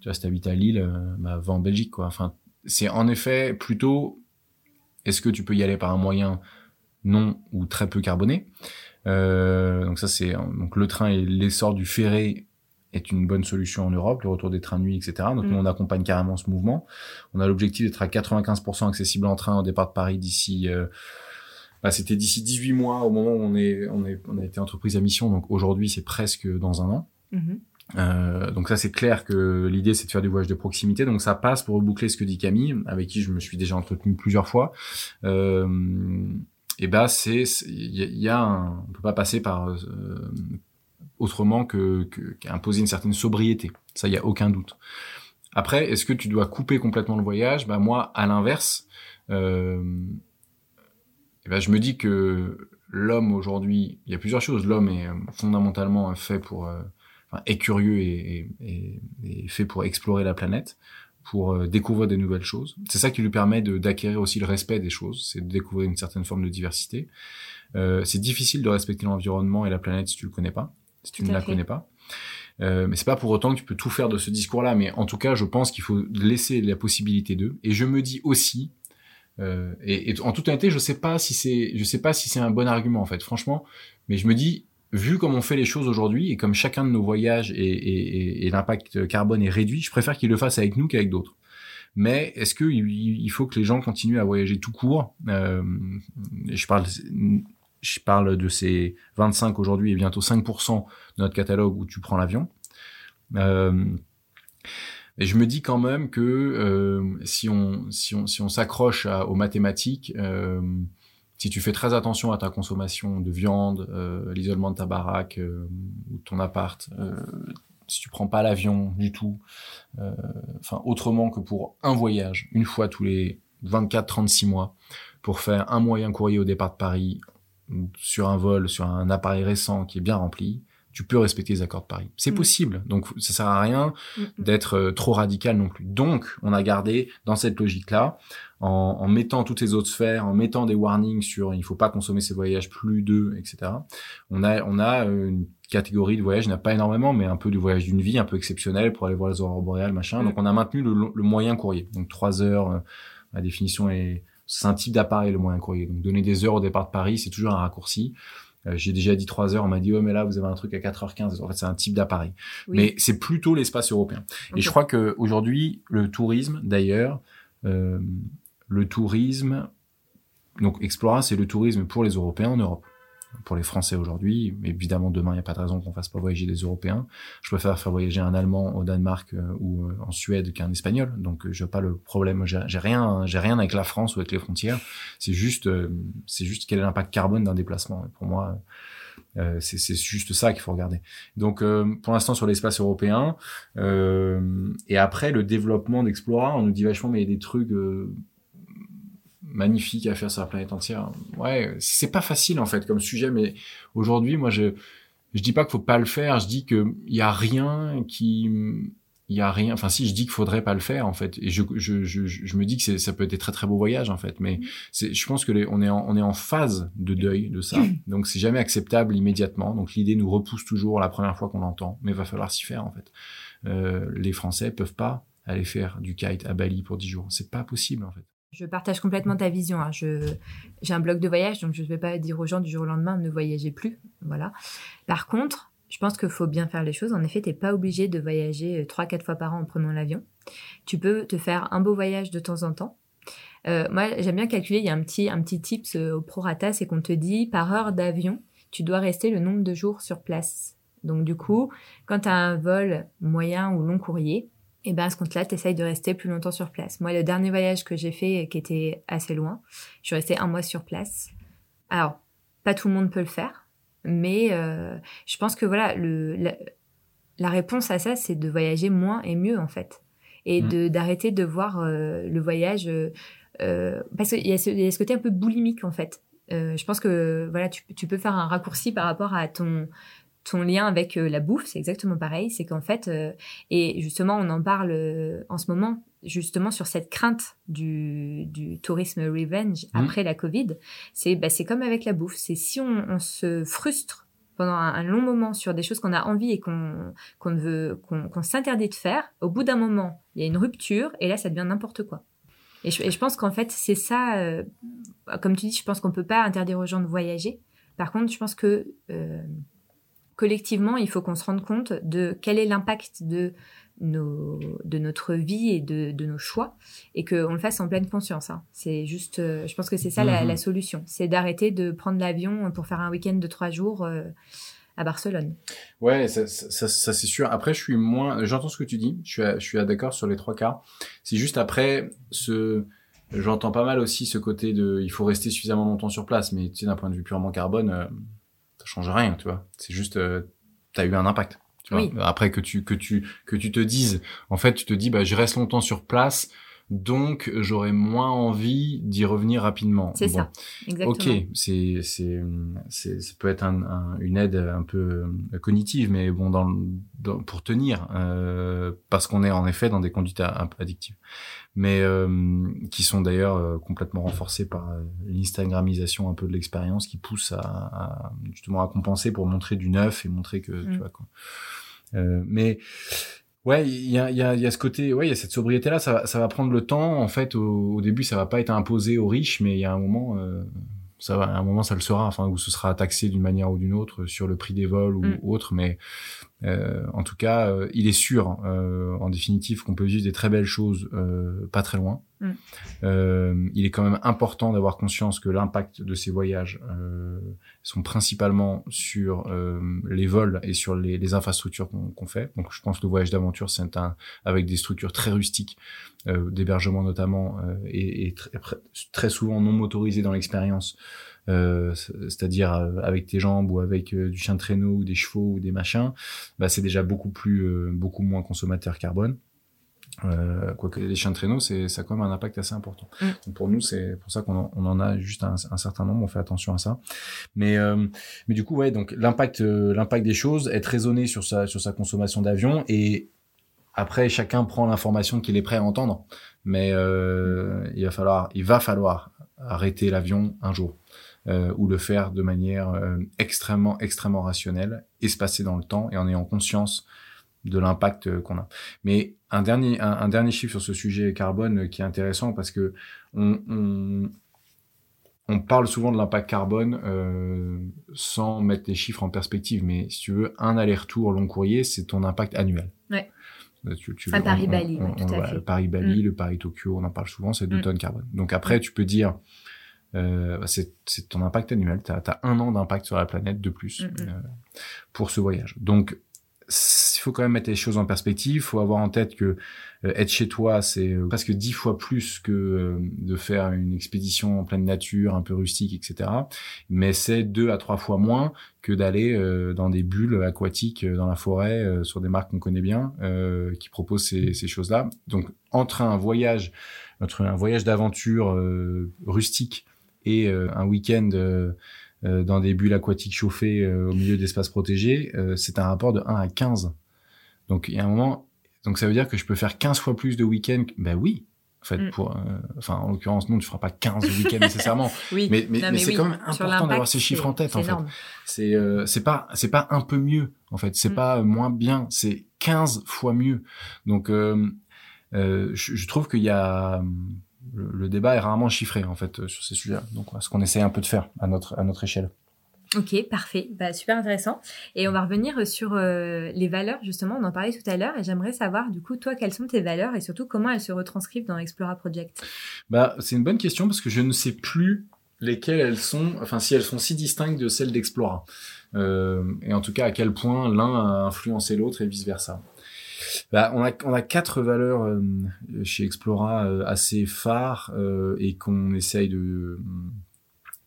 [SPEAKER 2] tu vois, si t'habites à Lille, euh, bah, va en Belgique, quoi. Enfin, c'est en effet plutôt, est-ce que tu peux y aller par un moyen non ou très peu carboné? Euh, Donc ça, c'est donc le train et l'essor du ferré est une bonne solution en Europe, le retour des trains de nuit, etc. Donc nous, mm. on accompagne carrément ce mouvement. On a l'objectif d'être à 95% accessible en train au départ de Paris d'ici... Euh, bah, c'était d'ici 18 mois au moment où on, est, on, est, on a été entreprise à mission. Donc aujourd'hui, c'est presque dans un an. Mm-hmm. Euh, donc ça c'est clair que l'idée c'est de faire des voyages de proximité donc ça passe pour reboucler ce que dit Camille avec qui je me suis déjà entretenu plusieurs fois euh, et bah c'est il y, a, un, on peut pas passer par euh, autrement que qu'imposer une certaine sobriété. Ça, il y a aucun doute. Après, est-ce que tu dois couper complètement le voyage? Ben moi, à l'inverse, euh, eh ben je me dis que l'homme aujourd'hui, il y a plusieurs choses. L'homme est euh, fondamentalement fait pour, euh, est curieux et, et, et, fait pour explorer la planète, pour euh, découvrir des nouvelles choses. C'est ça qui lui permet d'acquérir aussi le respect des choses, c'est de découvrir une certaine forme de diversité. C'est difficile de respecter l'environnement et la planète si tu le connais pas si tu ne la connais pas. Euh, mais c'est pas pour autant que tu peux tout faire de ce discours-là, mais en tout cas, je pense qu'il faut laisser la possibilité d'eux. Et je me dis aussi, euh, et, en toute honnêteté, je sais pas si c'est, je sais pas si c'est un bon argument en fait, franchement, mais je me dis, vu comme on fait les choses aujourd'hui et comme chacun de nos voyages et, et l'impact carbone est réduit, je préfère qu'ils le fassent avec nous qu'avec d'autres. Mais est-ce qu'il il faut que les gens continuent à voyager tout court? Euh, Je parle je parle de ces 25 aujourd'hui et bientôt 5% de notre catalogue où tu prends l'avion. Euh, et je me dis quand même que euh, si on si on si on s'accroche aux mathématiques, euh, si tu fais très attention à ta consommation de viande, l'isolement de ta baraque ou ton appart, si tu prends pas l'avion du tout, enfin autrement que pour un voyage, une fois tous les 24-36 mois, pour faire un moyen courrier au départ de Paris, sur un vol, sur un appareil récent qui est bien rempli, tu peux respecter les accords de Paris. C'est mm. possible. Donc, ça sert à rien mm, mm. d'être euh, trop radical non plus. Donc, on a gardé dans cette logique-là, en, en, mettant toutes les autres sphères, en mettant des warnings sur il faut pas consommer ces voyages plus d'eux, etc. On a, on a euh, une catégorie de voyage, n'a pas énormément, mais un peu du voyage d'une vie, un peu exceptionnel pour aller voir les aurores boréales, machin. Donc, on a maintenu le, le moyen courrier. Donc, trois heures, euh, la définition est c'est un type d'appareil le moyen courrier. Donc donner des heures au départ de Paris, c'est toujours un raccourci. Euh, j'ai déjà dit 3 heures, on m'a dit oh mais là vous avez un truc à 4h15. En fait, c'est un type d'appareil. Mais c'est plutôt l'espace européen. Et je crois que aujourd'hui le tourisme d'ailleurs euh, le tourisme donc Explora, c'est le tourisme pour les Européens en Europe pour les Français aujourd'hui. Évidemment, demain, il n'y a pas de raison qu'on fasse pas voyager des Européens. Je préfère faire voyager un Allemand au Danemark euh, ou euh, en Suède qu'un Espagnol. Donc, euh, je n'ai pas le problème. J'ai rien, j'ai rien avec la France ou avec les frontières. C'est juste, c'est juste quel est l'impact carbone d'un déplacement. Pour moi, euh, c'est juste ça qu'il faut regarder. Donc, pour l'instant, sur l'espace européen. et après, le développement d'Explora, on nous dit vachement, mais il y a des trucs magnifique à faire sur la planète entière. Ouais, c'est pas facile en fait comme sujet, mais aujourd'hui, moi, je je dis pas qu'il faut pas le faire. Je dis que il y a rien qui il y a rien. Enfin, si je dis qu'il faudrait pas le faire, en fait, et je je je, je me dis que ça peut être des très très beaux voyages, en fait. Mais c'est, je pense que les, on est en, on est en phase de deuil de ça. Donc c'est jamais acceptable immédiatement. Donc l'idée nous repousse toujours la première fois qu'on l'entend, mais va falloir s'y faire, en fait. Euh, les Français peuvent pas aller faire du kite à Bali pour 10 jours. C'est pas possible, en fait.
[SPEAKER 1] Je partage complètement ta vision. Hein. J'ai un blog de voyage, donc je ne vais pas dire aux gens du jour au lendemain ne voyagez plus. Voilà. Par contre, je pense qu'il faut bien faire les choses. En effet, tu n'es pas obligé de voyager 3-4 euh, fois par an en prenant l'avion. Tu peux te faire un beau voyage de temps en temps. Euh, moi, j'aime bien calculer, il y a un petit, un petit tips euh, au prorata, c'est qu'on te dit par heure d'avion, tu dois rester le nombre de jours sur place. Donc du coup, quand tu as un vol moyen ou long courrier, et ben à ce compte-là, tu essayes de rester plus longtemps sur place. Moi, le dernier voyage que j'ai fait, qui était assez loin, je suis restée un mois sur place. Alors, pas tout le monde peut le faire, mais euh, je pense que voilà, le, la, réponse à ça, c'est de voyager moins et mieux en fait, et mmh. de d'arrêter de voir euh, le voyage euh, parce qu'il y, a ce côté un peu boulimique en fait. je pense que voilà, tu, tu, peux faire un raccourci par rapport à ton ton lien avec la bouffe, c'est exactement pareil. C'est qu'en fait, et justement, on en parle en ce moment, justement sur cette crainte du, du tourisme revenge mmh. après la Covid, c'est bah, c'est comme avec la bouffe. C'est si on, on, se frustre pendant un, long moment sur des choses qu'on a envie et qu'on qu'on veut qu'on s'interdit de faire, au bout d'un moment, il y a une rupture et là, ça devient n'importe quoi. Et je, et je pense qu'en fait, c'est ça. Euh, comme tu dis, je pense qu'on peut pas interdire aux gens de voyager. Par contre, je pense que euh, collectivement, il faut qu'on se rende compte de quel est l'impact de nos, de notre vie et de, de nos choix et qu'on le fasse en pleine conscience. Hein. C'est juste, euh, je pense que c'est ça la, mhm. solution, c'est d'arrêter de prendre l'avion pour faire un week-end de trois jours euh, à Barcelone.
[SPEAKER 2] Ouais, ça, ça, ça c'est sûr. Après, je suis moins, j'entends ce que tu dis, je suis, je suis d'accord sur les trois cas. C'est juste après ce, j'entends pas mal aussi ce côté de, il faut rester suffisamment longtemps sur place, mais tu sais, d'un point de vue purement carbone, euh, change rien, tu vois. C'est juste, euh, tu as eu un impact. Après que tu que tu que tu te dises, en fait, tu te dis bah je reste longtemps sur place, donc j'aurais moins envie d'y revenir rapidement.
[SPEAKER 1] C'est ça, exactement.
[SPEAKER 2] Ok, c'est c'est c'est ça peut être un, une aide un peu euh, cognitive, mais bon dans, dans pour tenir euh, parce qu'on est en effet dans des conduites un peu addictives, mais euh, qui sont d'ailleurs euh, complètement renforcées par l'instagramisation un peu de l'expérience qui pousse à, à, justement à compenser pour montrer du neuf et montrer que tu mm. vois quoi. Euh, mais ouais, il y a, y, a, y a ce côté, ouais, il y a cette sobriété là. Ça, ça va prendre le temps. En fait, au, au, début, ça va pas être imposé aux riches, mais il y a un moment. Euh, ça va, à un moment, ça le sera, enfin, où ce sera taxé d'une manière ou d'une autre sur le prix des vols ou mm. autre, mais euh, en tout cas, euh, il est sûr, euh, en définitive, qu'on peut vivre des très belles choses pas très loin. Mm. il est quand même important d'avoir conscience que l'impact de ces voyages sont principalement sur les vols et sur les, les infrastructures qu'on fait. Donc, je pense que le voyage d'aventure, c'est un avec des structures très rustiques, d'hébergement notamment, et, et très, très souvent non motorisées dans l'expérience. Euh, c'est-à-dire euh, avec tes jambes ou avec euh, du chien de traîneau ou des chevaux ou des machins, bah, c'est déjà beaucoup plus, beaucoup moins consommateur carbone. Euh, quoique les chiens de traîneau, c'est ça a quand même un impact assez important. Mm. pour nous, c'est pour ça qu'on en, on en a juste un, un, certain nombre. On fait attention à ça. Mais mais du coup, ouais, donc l'impact l'impact des choses, être raisonné sur sa sur sa consommation d'avion et après chacun prend l'information qu'il est prêt à entendre. Mais euh, il va falloir il va falloir arrêter l'avion un jour euh, ou le faire de manière euh, extrêmement extrêmement rationnelle, espacée dans le temps et en ayant conscience de l'impact euh, qu'on a. Mais un dernier un, dernier chiffre sur ce sujet carbone qui est intéressant parce que on, on, on parle souvent de l'impact carbone euh, sans mettre les chiffres en perspective, mais si tu veux, un aller-retour long courrier, c'est ton impact annuel.
[SPEAKER 1] Ouais. Tu, tu, Paris-Bali,
[SPEAKER 2] Paris-Bali, le Paris-Tokyo, on en parle souvent, c'est deux mm. tonnes carbone. Donc après, tu peux dire, euh, c'est ton impact annuel. Tu as, un an d'impact sur la planète de plus mm, mm. Euh, pour ce voyage. Donc, il faut quand même mettre les choses en perspective. Il faut avoir en tête que euh, être chez toi, c'est euh, presque dix fois plus que de faire une expédition en pleine nature, un peu rustique, etc. Mais c'est deux à trois fois moins que d'aller dans des bulles aquatiques dans la forêt sur des marques qu'on connaît bien, qui proposent ces, ces choses-là. Donc, entre un voyage, entre un voyage d'aventure rustique et euh, un week-end euh, euh, dans des bulles aquatiques chauffées au milieu d'espaces protégés, c'est un rapport de 1 à 15. Donc il y a un moment, Donc ça veut dire que je peux faire 15 fois plus de week-ends. Ben oui. En fait,
[SPEAKER 1] Mm.
[SPEAKER 2] pour, euh, enfin, en l'occurrence, non, tu feras pas 15 week-ends nécessairement.
[SPEAKER 1] Oui.
[SPEAKER 2] Mais, mais, c'est
[SPEAKER 1] oui,
[SPEAKER 2] quand même important d'avoir ces chiffres en tête, en fait. C'est, euh, c'est pas, c'est pas un peu mieux, en fait. C'est
[SPEAKER 1] Mm.
[SPEAKER 2] pas moins bien. C'est 15 fois mieux. Donc, euh, euh, je, je trouve qu'il y a, le, le débat est rarement chiffré, en fait, euh, sur ces sujets. Donc, voilà, ce qu'on essaie un peu de faire à notre, à notre échelle.
[SPEAKER 1] Ok, parfait. Bah, super intéressant. Et on va revenir sur euh, les valeurs, justement. On en parlait tout à l'heure. Et j'aimerais savoir, du coup, toi, quelles sont tes valeurs et surtout comment elles se retranscrivent dans Explora Project?
[SPEAKER 2] Bah, c'est une bonne question parce que je ne sais plus lesquelles elles sont, enfin si elles sont si distinctes de celles d'Explora. Euh, et en tout cas à quel point l'un a influencé l'autre et vice versa. Bah, on a on a quatre valeurs euh, chez Explora euh, assez phares euh, et qu'on essaye de euh,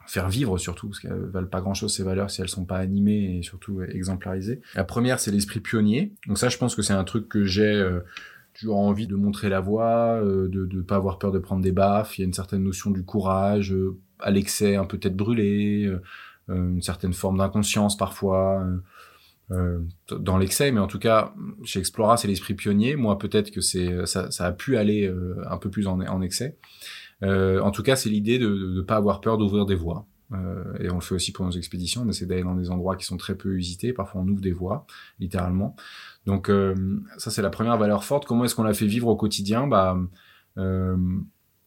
[SPEAKER 2] faire vivre surtout parce qu'elles valent pas grand chose ces valeurs si elles sont pas animées et surtout exemplarisées. La première c'est l'esprit pionnier. Donc ça je pense que c'est un truc que j'ai euh, toujours envie de montrer la voie, de ne pas avoir peur de prendre des baffes. Il y a une certaine notion du courage, à l'excès un peu tête brûlée, une certaine forme d'inconscience parfois. Euh, dans l'excès, mais en tout cas, chez Explora, c'est l'esprit pionnier. Moi, peut-être que c'est ça, ça a pu aller euh, un peu plus en, en excès. Euh, en tout cas, c'est l'idée de ne pas avoir peur d'ouvrir des voies. Euh, et on le fait aussi pour nos expéditions. On essaie d'aller dans des endroits qui sont très peu usités. Parfois, on ouvre des voies, littéralement. Donc, euh, ça, c'est la première valeur forte. Comment est-ce qu'on la fait vivre au quotidien? Bah, euh,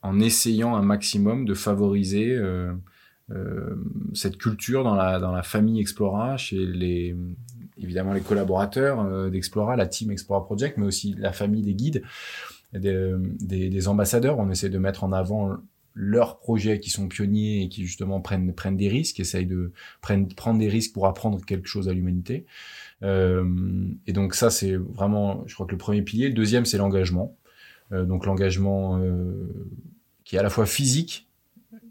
[SPEAKER 2] En essayant un maximum de favoriser cette culture dans la, dans la famille Explora, chez les, évidemment les collaborateurs euh, d'Explora, la team Explora Project, mais aussi la famille des guides, des, ambassadeurs. On essaie de mettre en avant leurs projets qui sont pionniers et qui justement prennent des risques, essayent de prendre des risques pour apprendre quelque chose à l'humanité. Euh, et donc ça c'est vraiment, je crois que le premier pilier. Le deuxième c'est l'engagement. Euh, donc l'engagement qui est à la fois physique,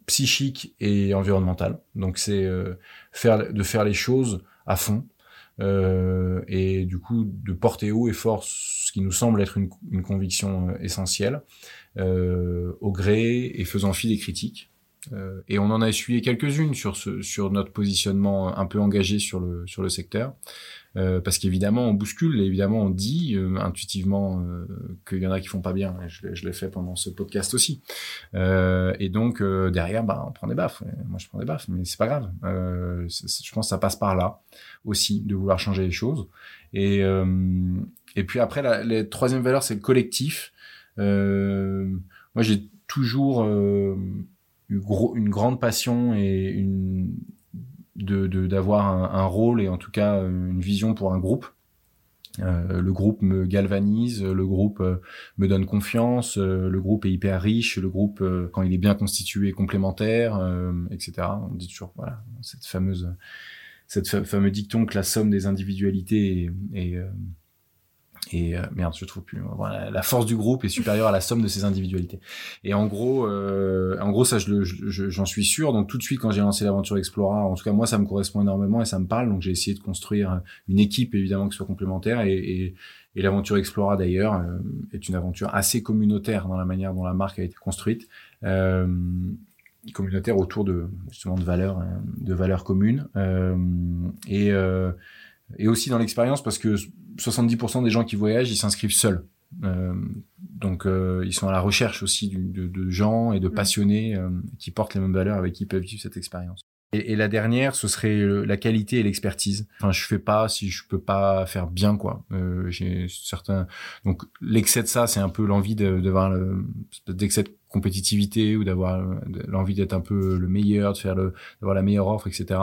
[SPEAKER 2] psychique et environnemental. Donc c'est de faire les choses à fond. Euh, et du coup de porter haut et fort ce qui nous semble être une, conviction euh, essentielle euh, au gré et faisant fi des critiques. Euh, et on en a essuyé quelques-unes sur sur notre positionnement un peu engagé sur le sur le secteur, euh, parce qu'évidemment on bouscule, et évidemment on dit euh, intuitivement euh, qu'il y en a qui font pas bien. Je, je l'ai fait pendant ce podcast aussi. Euh, et donc euh, derrière, bah, on prend des baffes. Moi je prends des baffes, mais c'est pas grave. Je pense que ça passe par là aussi de vouloir changer les choses. Et et puis après la, la troisième valeur c'est le collectif. Moi, j'ai toujours eu gros, une grande passion et une de de- d'avoir un, un rôle et en tout cas une vision pour un groupe. Euh, le groupe me galvanise, le groupe euh, me donne confiance, euh, le groupe est hyper riche, le groupe euh, quand il est bien constitué est complémentaire, euh, etc. On dit toujours voilà cette fameuse cette fa- fameux dicton que la somme des individualités est, est, euh, et euh, merde, je trouve plus. Voilà, la force du groupe est supérieure à la somme de ses individualités. Et en gros, euh, en gros, ça, je le- je- j'en suis sûr. Donc tout de suite, quand j'ai lancé l'aventure Explora, en tout cas moi, ça me correspond énormément et ça me parle. Donc j'ai essayé de construire une équipe évidemment qui soit complémentaire et, et, et l'aventure Explora d'ailleurs euh, est une aventure assez communautaire dans la manière dont la marque a été construite. Euh, communautaire autour de justement de valeurs euh, de valeurs communes et et aussi dans l'expérience parce que 70% des gens qui voyagent ils s'inscrivent seuls. Euh, donc euh, ils sont à la recherche aussi du, de, de gens et de passionnés euh, qui portent les mêmes valeurs avec qui ils peuvent vivre cette expérience. Et, et la dernière ce serait le- la qualité et l'expertise. Enfin je fais pas si je peux pas faire bien quoi. Euh, j'ai certains donc l'excès de ça c'est un peu l'envie de, de le d'excès de compétitivité ou d'avoir euh, l'envie d'être un peu le meilleur, de faire le, d'avoir la meilleure offre, etc.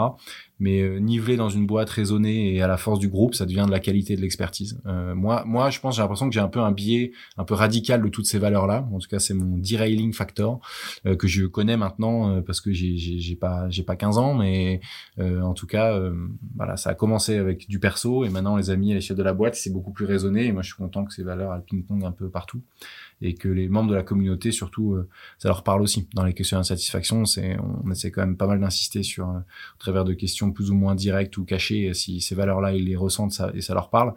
[SPEAKER 2] Mais euh, niveler dans une boîte raisonnée et à la force du groupe, ça devient de la qualité de l'expertise. Euh, moi, moi, je pense, j'ai l'impression que j'ai un peu un biais un peu radical de toutes ces valeurs-là. En tout cas, c'est mon derailing factor euh, que je connais maintenant euh, parce que j'ai, pas, j'ai pas 15 ans, mais euh, en tout cas, euh, voilà, ça a commencé avec du perso et maintenant les amis à l'échelle de la boîte, c'est beaucoup plus raisonné. Et moi, je suis content que ces valeurs elles ping-pong un peu partout et que les membres de la communauté surtout ça leur parle aussi dans les questions d'insatisfaction c'est on essaie quand même pas mal d'insister sur au travers de questions plus ou moins directes ou cachées si ces valeurs là ils les ressentent et ça leur parle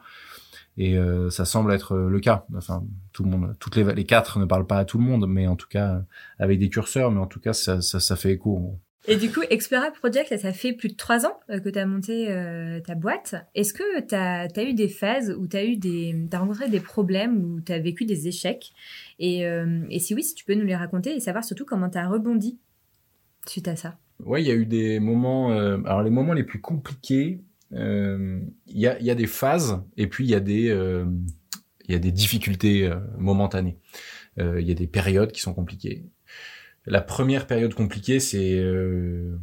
[SPEAKER 2] et euh, ça semble être euh, le cas enfin tout le monde toutes les quatre ne parlent pas à tout le monde mais en tout cas euh, avec des curseurs mais en tout cas ça fait écho
[SPEAKER 1] Et du coup, Explora Project, ça fait plus de trois ans que tu as monté ta boîte. Est-ce que tu as, eu des phases où tu as, as rencontré des problèmes, où tu as vécu des échecs? Et, et, si oui, si tu peux nous les raconter et savoir surtout comment tu as rebondi suite à ça.
[SPEAKER 2] Oui, il y a eu des moments. alors, les moments les plus compliqués, il y a, y, a, des phases et puis il y a des il y a des difficultés euh, momentanées. Euh, il y a des périodes qui sont compliquées. La première période compliquée, c'est euh,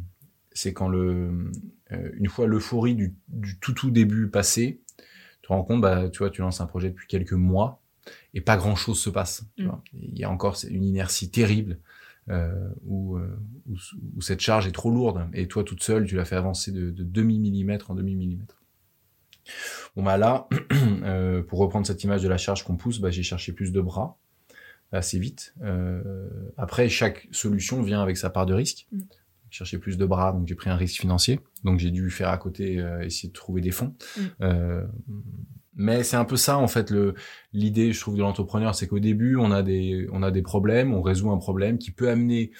[SPEAKER 2] c'est quand le une fois l'euphorie du, du, tout tout début passé, tu te rends compte, bah, tu vois, tu lances un projet depuis quelques mois et pas grand chose se passe. Tu mm. vois. Il y a encore une inertie terrible euh, où, où, où, cette charge est trop lourde et toi toute seule, tu l'as fait avancer de, de demi millimètre en demi millimètre. Bon bah là, euh, pour reprendre cette image de la charge qu'on pousse, bah, j'ai cherché plus de bras assez vite. Euh, après, chaque solution vient avec sa part de risque. Mm. Chercher plus de bras, donc j'ai pris un risque financier. Donc j'ai dû faire à côté, euh, essayer de trouver des fonds. Mm. Mais c'est un peu ça en fait le l'idée, je trouve, de l'entrepreneur, c'est qu'au début on a des on a des problèmes, on résout un problème qui peut amener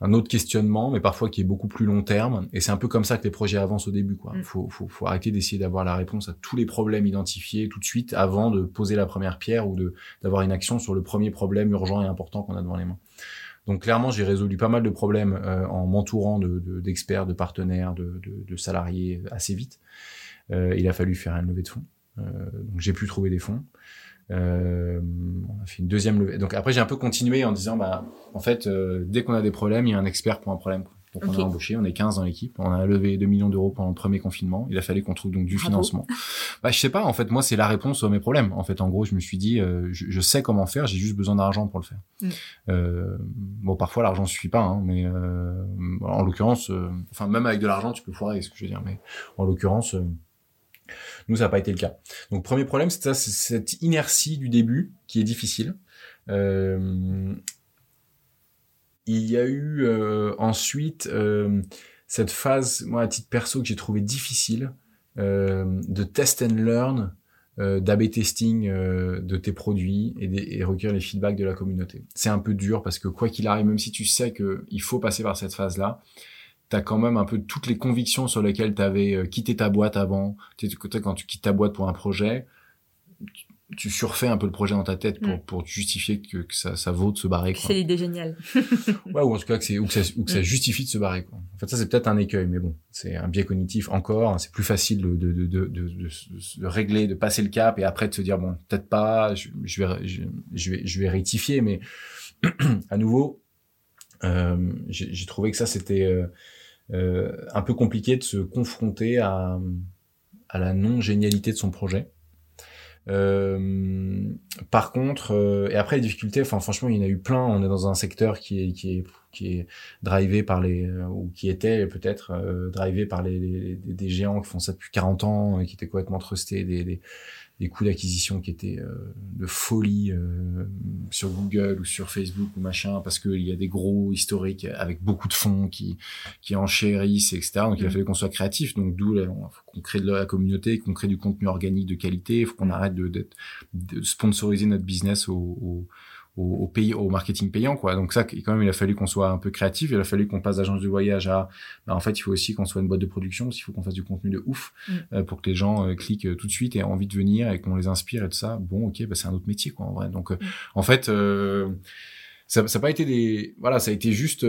[SPEAKER 2] un autre questionnement, mais parfois qui est beaucoup plus long terme. Et c'est un peu comme ça que les projets avancent au début. Quoi. Il mm. faut, faut, faut, arrêter d'essayer d'avoir la réponse à tous les problèmes identifiés tout de suite avant de poser la première pierre ou de d'avoir une action sur le premier problème urgent et important qu'on a devant les mains. Donc clairement, j'ai résolu pas mal de problèmes euh, en m'entourant d'experts, de, de, partenaires, de, de, de, salariés assez vite. Euh, il a fallu faire une levée de fonds. Euh, donc j'ai pu trouver des fonds. Euh, on a fait une deuxième levée. Donc après, j'ai un peu continué en disant, bah, en fait, euh, dès qu'on a des problèmes, il y a un expert pour un problème. Donc on a embauché, on est 15 dans l'équipe, on a levé 2 millions d'euros pendant le premier confinement. Il a fallu qu'on trouve donc du financement. Bah je sais pas, en fait moi c'est la réponse à mes problèmes. En fait en gros je me suis dit euh, je, je, sais comment faire, j'ai juste besoin d'argent pour le faire. Mm. Euh, bon parfois l'argent suffit pas, hein, mais euh, en l'occurrence, enfin même avec de l'argent tu peux foirer, ce que je veux dire, mais en l'occurrence nous, ça n'a pas été le cas. Donc, premier problème, c'est cette inertie du début qui est difficile. Euh, il y a eu euh, ensuite euh, cette phase, moi, à titre perso, que j'ai trouvé difficile, de test and learn, d'AB testing de tes produits et, et, recueillir les feedbacks de la communauté. C'est un peu dur parce que quoi qu'il arrive, même si tu sais qu'il faut passer par cette phase-là, t'as quand même un peu toutes les convictions sur lesquelles tu avais euh, quitté ta boîte avant. Tu sais, quand tu quittes ta boîte pour un projet, tu surfais un peu le projet dans ta tête pour, mm. pour justifier que, que ça, ça vaut de se barrer.
[SPEAKER 1] C'est l'idée géniale.
[SPEAKER 2] ouais, ou en tout cas que, c'est, ou que, ça, ou que ça mm. justifie de se barrer. Quoi. En fait, ça c'est peut-être un écueil, mais bon, c'est un biais cognitif encore. Hein, c'est plus facile de, de, de, de, de, de, régler, de passer le cap et après de se dire bon, peut-être pas, je, je vais, je, je, vais, je vais rectifier, mais à nouveau, euh, j'ai, trouvé que ça c'était euh, un peu compliqué de se confronter à, à la non-génialité de son projet. Euh, par contre, euh, et après les difficultés, enfin franchement, il y en a eu plein. On est dans un secteur qui est qui est qui est drivé par les ou qui était peut-être euh, drivé par les, les, des géants qui font ça depuis 40 ans et qui étaient complètement trustés, des, des, des coûts d'acquisition qui étaient euh, de folie euh, sur Google ou sur Facebook ou machin parce qu'il y a des gros historiques avec beaucoup de fonds qui qui enchérissent etc donc il a mm. fallu qu'on soit créatif. Donc d'où qu'on crée de la communauté qu'on crée du contenu organique de qualité. Il faut qu'on arrête de, de, sponsoriser notre business au au, pays, au marketing payant, quoi. Donc ça, quand même, il a fallu qu'on soit un peu créatif. Il a fallu qu'on passe d'agence de voyage à, bah, en fait, il faut aussi qu'on soit une boîte de production. Il faut qu'on fasse du contenu de ouf mm. euh, pour que les gens euh, cliquent euh, tout de suite et aient envie de venir et qu'on les inspire et tout ça. Bon, ok, bah, c'est un autre métier, quoi, en vrai. Donc, mm. en fait. ça n'a pas été des voilà ça a été juste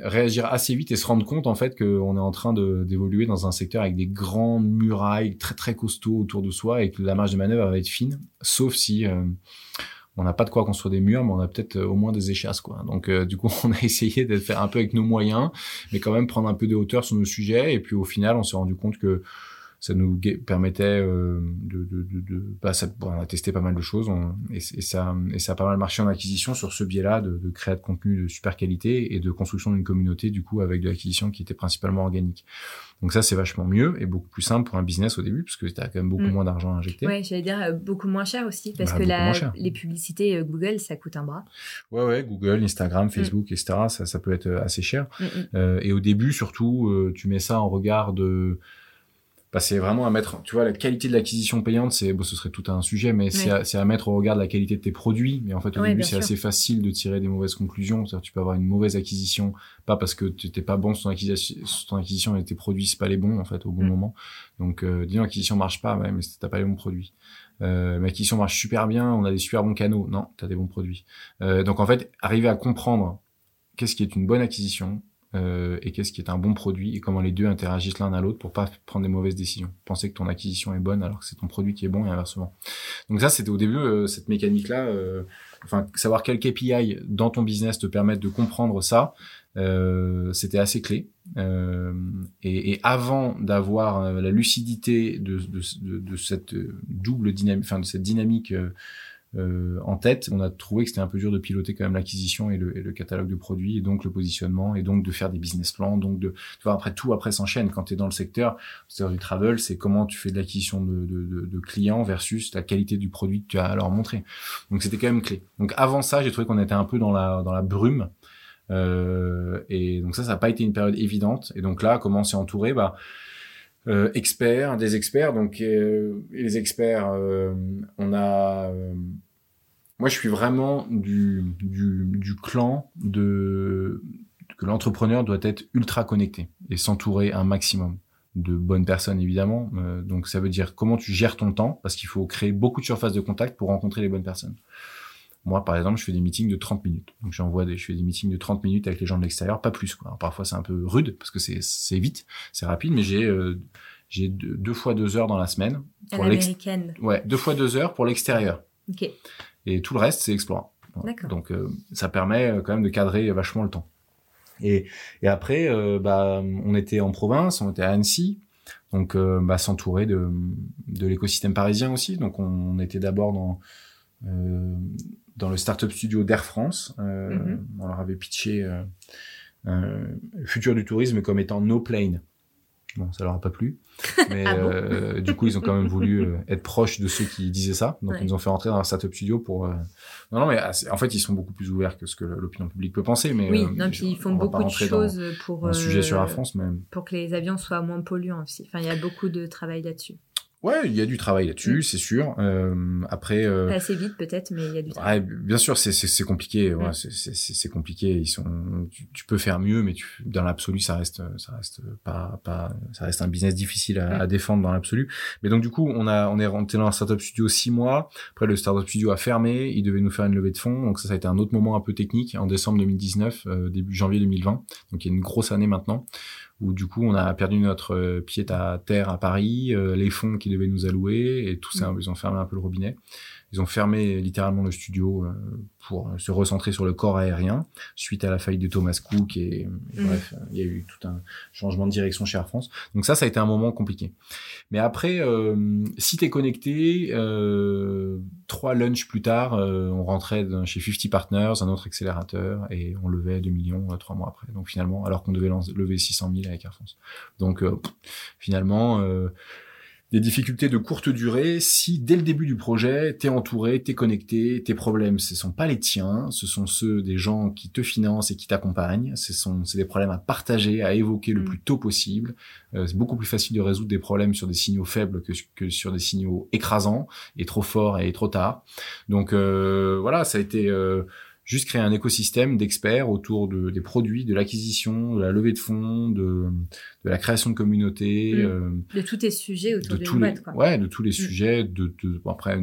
[SPEAKER 2] réagir assez vite et se rendre compte en fait qu'on est en train d'évoluer dans un secteur avec des grandes murailles très très costauds autour de soi et que la marge de manœuvre va être fine sauf si on n'a pas de quoi construire des murs, mais on a peut-être euh, au moins des échasses, quoi. Donc, euh, du coup, on a essayé de faire un peu avec nos moyens, mais quand même prendre un peu de hauteur sur nos sujets. Et puis, au final, on s'est rendu compte que ça nous permettait euh, de, de, de, de bah, ça, on a testé pas mal de choses et, ça et ça a pas mal marché en acquisition sur ce biais-là de, de créer de contenu de super qualité et de construction d'une communauté du coup avec de l'acquisition qui était principalement organique. Donc ça c'est vachement mieux et beaucoup plus simple pour un business au début parce que tu as quand même beaucoup mm. moins d'argent à injecter.
[SPEAKER 1] Ouais, j'allais dire euh, beaucoup moins cher aussi parce bah, que la, les publicités euh, Google ça coûte un bras.
[SPEAKER 2] Ouais ouais, Google, Instagram, mm. Facebook, etc. Ça ça peut être assez cher. Mm, euh, et au début surtout tu mets ça en regard de bah, c'est vraiment à mettre, tu vois, la qualité de l'acquisition payante, c'est, bon, ce serait tout un sujet, mais c'est à, à, mettre au regard de la qualité de tes produits. Mais en fait, au début, c'est assez facile de tirer des mauvaises conclusions. C'est-à-dire, tu peux avoir une mauvaise acquisition, pas parce que tu n'étais pas bon sur ton acquisition, ton acquisition et tes produits, c'est pas les bons, en fait, au bon mm. moment. Donc, euh, disons, l'acquisition marche pas, ouais, mais t'as pas les bons produits. Euh, l'acquisition marche super bien, on a des super bons canaux. Non, tu as des bons produits. Euh, donc, en fait, arriver à comprendre qu'est-ce qui est une bonne acquisition, euh, et qu'est-ce qui est un bon produit et comment les deux interagissent l'un à l'autre pour pas prendre des mauvaises décisions. Penser que ton acquisition est bonne alors que c'est ton produit qui est bon et inversement. Donc ça, c'était au début euh, cette mécanique-là. Euh, enfin, savoir quel KPI dans ton business te permettent de comprendre ça, c'était assez clé. Et, et, avant d'avoir la lucidité de, de, de, de, cette double dynamique, enfin de cette dynamique euh, en tête, on a trouvé que c'était un peu dur de piloter quand même l'acquisition et le, catalogue de produits, et donc le positionnement, et donc de faire des business plans, donc de, tu vois, après tout, après s'enchaîne. Quand tu es dans le secteur, c'est du travel, c'est comment tu fais de l'acquisition de, clients versus la qualité du produit que tu as à leur montrer. Donc c'était quand même clé. Donc avant ça, j'ai trouvé qu'on était un peu dans la, dans la brume. Euh, et donc ça, ça n'a pas été une période évidente. Et donc là, comment s'est entouré? Bah, euh, experts, des experts. Donc les experts, on a moi, je suis vraiment du, du, du clan de que l'entrepreneur doit être ultra connecté et s'entourer un maximum de bonnes personnes évidemment. Euh, donc ça veut dire comment tu gères ton temps parce qu'il faut créer beaucoup de surfaces de contact pour rencontrer les bonnes personnes. Moi, par exemple, je fais des meetings de 30 minutes. Donc j'envoie des, je fais des meetings de 30 minutes avec les gens de l'extérieur, pas plus. Quoi. parfois c'est un peu rude parce que c'est c'est vite, c'est rapide, mais j'ai euh, j'ai deux, fois deux heures dans la semaine.
[SPEAKER 1] Pour l'américaine.
[SPEAKER 2] Ouais, deux fois deux heures pour l'extérieur.
[SPEAKER 1] Ok
[SPEAKER 2] et tout le reste c'est explorant. Donc euh, ça permet euh, quand même de cadrer vachement le temps. Et, et après, euh, bah, on était en province, on était à Annecy, donc bah, s'entourer de, de l'écosystème parisien aussi. Donc on, était d'abord dans dans le startup studio d'Air France. Mm-hmm. On leur avait pitché le futur du tourisme comme étant no plane. Bon, ça leur a pas plu. Mais ah euh, du coup, ils ont quand même voulu euh, être proches de ceux qui disaient ça. Donc, ils nous ont fait rentrer dans un startup studio pour. Euh... Non, non, mais ah, en fait, ils sont beaucoup plus ouverts que ce que l'opinion publique peut penser. Mais
[SPEAKER 1] oui, euh, non, puis ils font beaucoup de choses pour.
[SPEAKER 2] Un sujet sur la France, même.
[SPEAKER 1] Pour que les avions soient moins polluants aussi. Enfin, il y a beaucoup de travail là-dessus.
[SPEAKER 2] Ouais, il y a du travail là-dessus, mm. c'est sûr. Euh, après,
[SPEAKER 1] euh, assez vite peut-être, mais il y a du travail.
[SPEAKER 2] Ouais, bien sûr, c'est c'est compliqué. Ouais, mm. c'est compliqué. Ils sont, tu, peux faire mieux, mais tu, dans l'absolu, ça reste, ça reste pas, pas, ça reste un business difficile à, mm. à défendre dans l'absolu. Mais donc du coup, on a, on est rentré dans un startup studio six mois. Après, le startup studio a fermé. Il devait nous faire une levée de fonds. Donc ça, ça a été un autre moment un peu technique en décembre 2019, euh, début janvier 2020. Donc il y a une grosse année maintenant où du coup on a perdu notre euh, pied à terre à Paris, euh, les fonds qui devaient nous allouer et tout ça, mm. ils ont fermé un peu le robinet. Ils ont fermé littéralement le studio euh, pour se recentrer sur le corps aérien suite à la faillite de Thomas Cook et, mm. bref, il y a eu tout un changement de direction chez Air France. Donc ça, ça a été un moment compliqué. Mais après, euh, si t'es connecté, euh, trois lunchs plus tard, euh, on rentrait chez 50 Partners, un autre accélérateur, et on levait 2 millions euh, trois mois après. Donc finalement, alors qu'on devait lever 600 000 avec Air France. Donc finalement des difficultés de courte durée si dès le début du projet, t'es entouré, t'es connecté, tes problèmes, ce sont pas les tiens, ce sont ceux des gens qui te financent et qui t'accompagnent. Ce sont, c'est des problèmes à partager, à évoquer le mm. plus tôt possible. Euh, c'est beaucoup plus facile de résoudre des problèmes sur des signaux faibles que, que sur des signaux écrasants et trop forts et trop tard. Donc euh, voilà, ça a été euh, juste créer un écosystème d'experts autour de, des produits, de l'acquisition, de la levée de fonds, de, de la création de communautés.
[SPEAKER 1] Mm. Euh, de tous tes sujets autour de
[SPEAKER 2] tous
[SPEAKER 1] boîte, quoi.
[SPEAKER 2] Ouais, de tous les mm. sujets, de, de après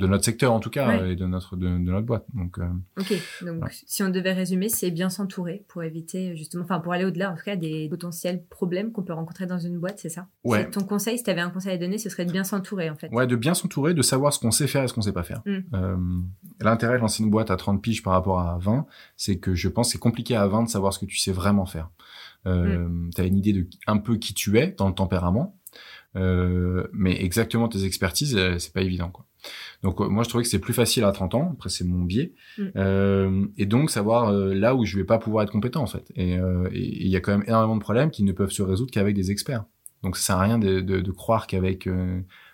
[SPEAKER 2] de notre secteur en tout cas et de notre de, de, notre boîte. Donc. Euh,
[SPEAKER 1] ok, donc si on devait résumer, c'est bien s'entourer pour éviter justement, enfin pour aller au-delà en tout cas des potentiels problèmes qu'on peut rencontrer dans une boîte, c'est ça?
[SPEAKER 2] Ouais.
[SPEAKER 1] Ton conseil, si tu avais un conseil à donner, ce serait de bien s'entourer en fait.
[SPEAKER 2] Ouais, de bien s'entourer, de savoir ce qu'on sait faire et ce qu'on sait pas faire. Mm. Euh, L'intérêt de lancer une boîte à 30 piges par rapport à 20, c'est que je pense c'est compliqué à 20 de savoir ce que tu sais vraiment faire. Euh, mm. Tu as une idée de un peu qui tu es dans le tempérament, euh, mais exactement tes expertises, euh, c'est pas évident. Quoi. Donc euh, moi je trouvais que c'est plus facile à 30 ans, après c'est mon biais, mm. euh, et donc savoir là où je vais pas pouvoir être compétent en fait. Et il y a quand même énormément de problèmes qui ne peuvent se résoudre qu'avec des experts. Donc ça sert à rien de, de, de croire qu'avec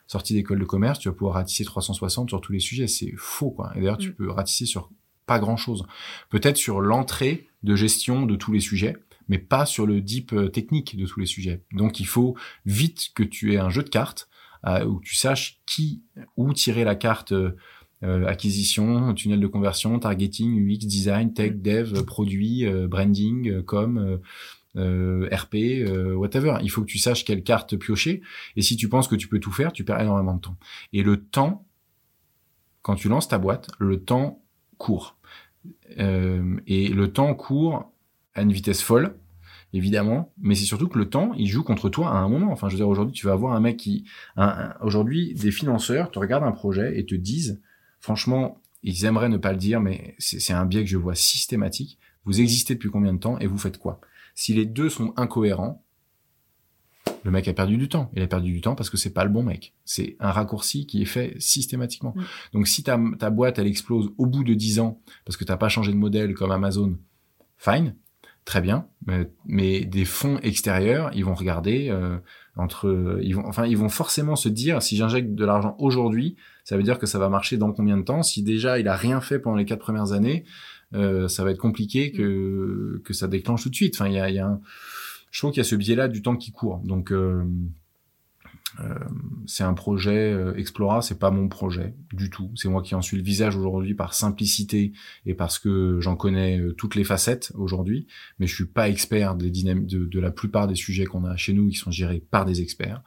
[SPEAKER 2] sortie d'école de commerce tu vas pouvoir ratisser 360 sur tous les sujets. C'est faux quoi. Et d'ailleurs tu mm. peux ratisser sur pas grand chose. Peut-être sur l'entrée de gestion de tous les sujets mais pas sur le deep euh, technique de tous les sujets. Donc il faut vite que tu aies un jeu de cartes euh, où tu saches qui, où tirer la carte acquisition, tunnel de conversion, targeting, UX, design, tech, mm. dev, produit, branding, com. RP, whatever. Il faut que tu saches quelle carte piocher. Et si tu penses que tu peux tout faire, tu perds énormément de temps. Et le temps, quand tu lances ta boîte, le temps court. Euh, et le temps court à une vitesse folle, évidemment, mais c'est surtout que le temps, il joue contre toi à un moment. Enfin, je veux dire, aujourd'hui, tu vas avoir un mec qui... aujourd'hui, des financeurs te regardent un projet et te disent, franchement, ils aimeraient ne pas le dire, mais c'est un biais que je vois systématique. Vous existez depuis combien de temps et vous faites quoi? Si les deux sont incohérents, le mec a perdu du temps. Il a perdu du temps parce que c'est pas le bon mec. C'est un raccourci qui est fait systématiquement. Mm. Donc si ta, ta boîte elle explose au bout de 10 ans parce que t'as pas changé de modèle comme Amazon, fine, très bien. Mais, des fonds extérieurs, ils vont regarder euh, entre, ils vont, enfin ils vont forcément se dire si j'injecte de l'argent aujourd'hui, ça veut dire que ça va marcher dans combien de temps? Si déjà il a rien fait pendant les quatre premières années, euh, ça va être compliqué que que ça déclenche tout de suite. Enfin il y a, y a un je trouve qu'il y a ce biais-là du temps qui court. Donc, euh, c'est un projet euh, Explora, c'est pas mon projet du tout. C'est moi qui en suis le visage aujourd'hui par simplicité et parce que j'en connais euh, toutes les facettes aujourd'hui, mais je suis pas expert des de, de, la plupart des sujets qu'on a chez nous qui sont gérés par des experts.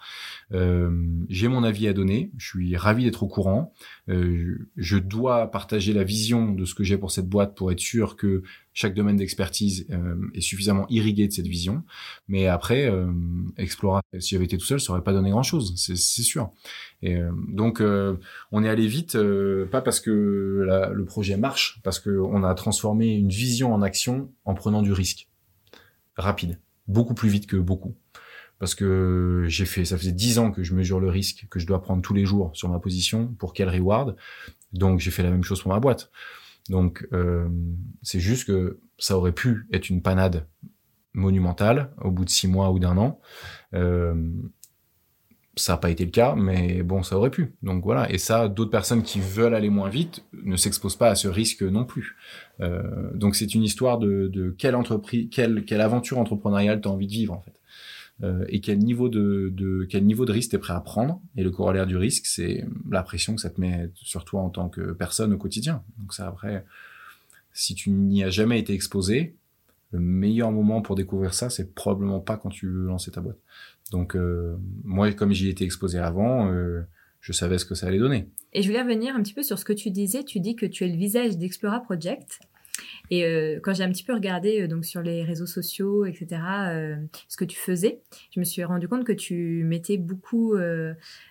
[SPEAKER 2] Euh, J'ai mon avis à donner, je suis ravi d'être au courant. Euh, je dois partager la vision de ce que j'ai pour cette boîte pour être sûr que chaque domaine d'expertise euh, est suffisamment irrigué de cette vision. Mais après, euh, Explora, si j'avais été tout seul, ça aurait pas donné grand-chose, c'est sûr. Et euh, donc, euh, on est allé vite, pas parce que le projet marche, parce qu'on a transformé une vision en action en prenant du risque rapide, beaucoup plus vite que beaucoup parce que j'ai fait, ça faisait dix ans que je mesure le risque que je dois prendre tous les jours sur ma position pour quel reward. Donc j'ai fait la même chose pour ma boîte. Donc euh, c'est juste que ça aurait pu être une panade monumentale au bout de six mois ou d'un an. Euh, ça n'a pas été le cas, mais bon, ça aurait pu. Donc voilà. Et ça, d'autres personnes qui veulent aller moins vite ne s'exposent pas à ce risque non plus. Euh, donc c'est une histoire de, de quelle entreprise, quelle, quelle aventure entrepreneuriale tu as envie de vivre en fait. Euh, et quel niveau de, de quel niveau de risque tu es prêt à prendre. Et le corollaire du risque, c'est la pression que ça te met sur toi en tant que personne au quotidien. Donc ça, après, si tu n'y as jamais été exposé, le meilleur moment pour découvrir ça, c'est probablement pas quand tu veux lancer ta boîte. Donc euh, moi, comme j'y étais exposé avant, euh, je savais ce que ça allait donner.
[SPEAKER 1] Et je voulais revenir un petit peu sur ce que tu disais. Tu dis que tu es le visage d'Explora Project. Et euh, quand j'ai un petit peu regardé euh, donc sur les réseaux sociaux, etc., euh, ce que tu faisais, je me suis rendu compte que tu mettais beaucoup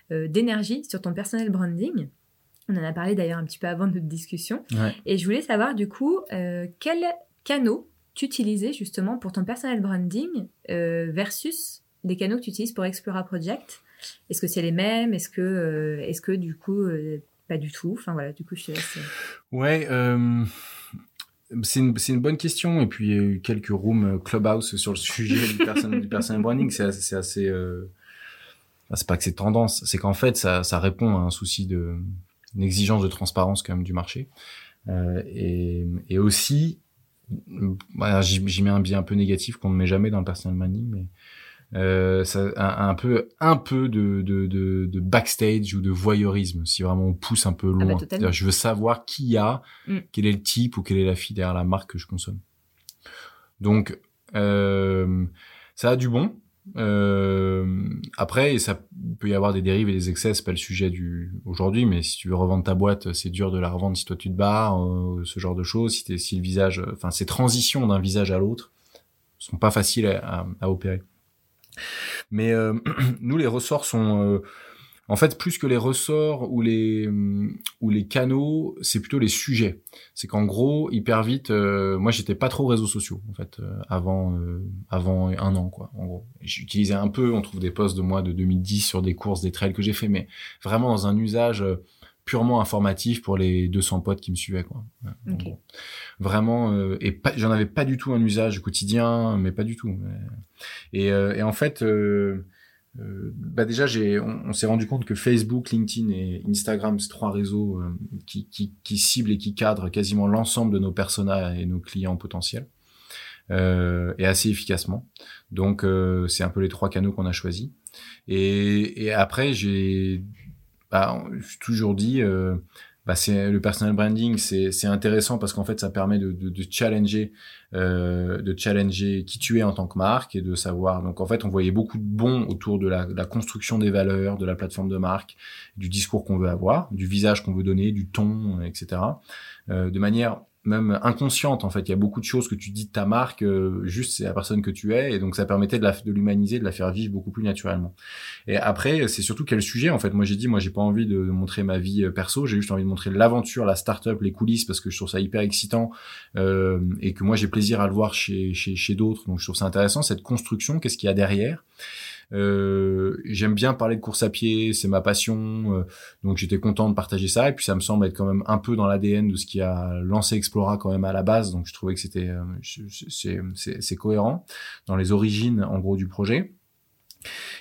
[SPEAKER 1] d'énergie sur ton personnel branding. On en a parlé d'ailleurs un petit peu avant notre discussion. Et je voulais savoir du coup quels canaux tu utilisais justement pour ton personnel branding versus les canaux que tu utilises pour Explora Project? Est-ce que c'est les mêmes? Est-ce que, est-ce que du coup, pas du tout? Enfin voilà, du coup, je te laisse.
[SPEAKER 2] Ouais. C'est une, une, bonne question. Et puis, il y a eu quelques rooms euh, clubhouse sur le sujet du, person, du personal branding. C'est assez, euh... c'est pas que c'est tendance, c'est qu'en fait, ça, ça répond à un souci de, une exigence de transparence quand même du marché. Euh, et, et aussi, voilà, j'y mets un biais un peu négatif qu'on ne met jamais dans le personal branding, mais euh, ça, un, un, peu un peu de, de, de, de, backstage ou de voyeurisme si vraiment on pousse un peu ah bah, loin. je veux savoir qui y a, mm. quel est le type ou quelle est la fille derrière la marque que je consomme. Donc euh, ça a du bon. Euh, après, ça peut y avoir des dérives et des excès, c'est pas le sujet du aujourd'hui, mais si tu veux revendre ta boîte, c'est dur de la revendre si toi tu te barres, euh, ce genre de choses. Si, si le visage, enfin ces transitions d'un visage à l'autre sont pas faciles à, à opérer. Mais euh, nous, les ressorts sont... Euh, en fait, plus que les ressorts ou les mm, ou les canaux, c'est plutôt les sujets. C'est qu'en gros, hyper vite, euh, moi j'étais pas trop réseaux sociaux en fait avant avant un an quoi. En gros, j'utilisais un peu. On trouve des posts de moi de 2010 sur des courses, des trails que j'ai fait, mais vraiment dans un usage purement informatif pour les 200 potes qui me suivaient quoi. Vraiment euh, et j'en avais pas du tout un usage quotidien mais pas du tout. Et, euh, et en fait euh, bah déjà j'ai on, s'est rendu compte que Facebook, LinkedIn et Instagram c'est trois réseaux qui, qui, qui ciblent et qui cadrent quasiment l'ensemble de nos personas et nos clients potentiels. et assez efficacement. Donc c'est un peu les trois canaux qu'on a choisis. Et, et après j'ai bah, toujours dit bah, c'est le personal branding, c'est intéressant parce qu'en fait, ça permet de, de, de challenger, euh, de challenger qui tu es en tant que marque et de savoir. Donc en fait, on voyait beaucoup de bons autour de la, de la construction des valeurs, de la plateforme de marque, du discours qu'on veut avoir, du visage qu'on veut donner, du ton, etc. Euh, de manière même inconsciente en fait. Il y a beaucoup de choses que tu dis de ta marque, euh, juste c'est la personne que tu es, et donc ça permettait de, l'humaniser, de la faire vivre beaucoup plus naturellement. Et après, c'est surtout quel sujet en fait? Moi j'ai dit, moi j'ai pas envie de montrer ma vie euh, perso, j'ai juste envie de montrer l'aventure, la start-up, les coulisses, parce que je trouve ça hyper excitant euh, et que moi j'ai plaisir à le voir chez chez, chez d'autres. Donc je trouve ça intéressant cette construction, qu'est-ce qu'il y a derrière? Euh, j'aime bien parler de course à pied, c'est ma passion, euh, donc j'étais content de partager ça. Et puis ça me semble être quand même un peu dans l'ADN de ce qui a lancé Explora quand même à la base, donc je trouvais que c'était euh, c'est cohérent dans les origines en gros du projet.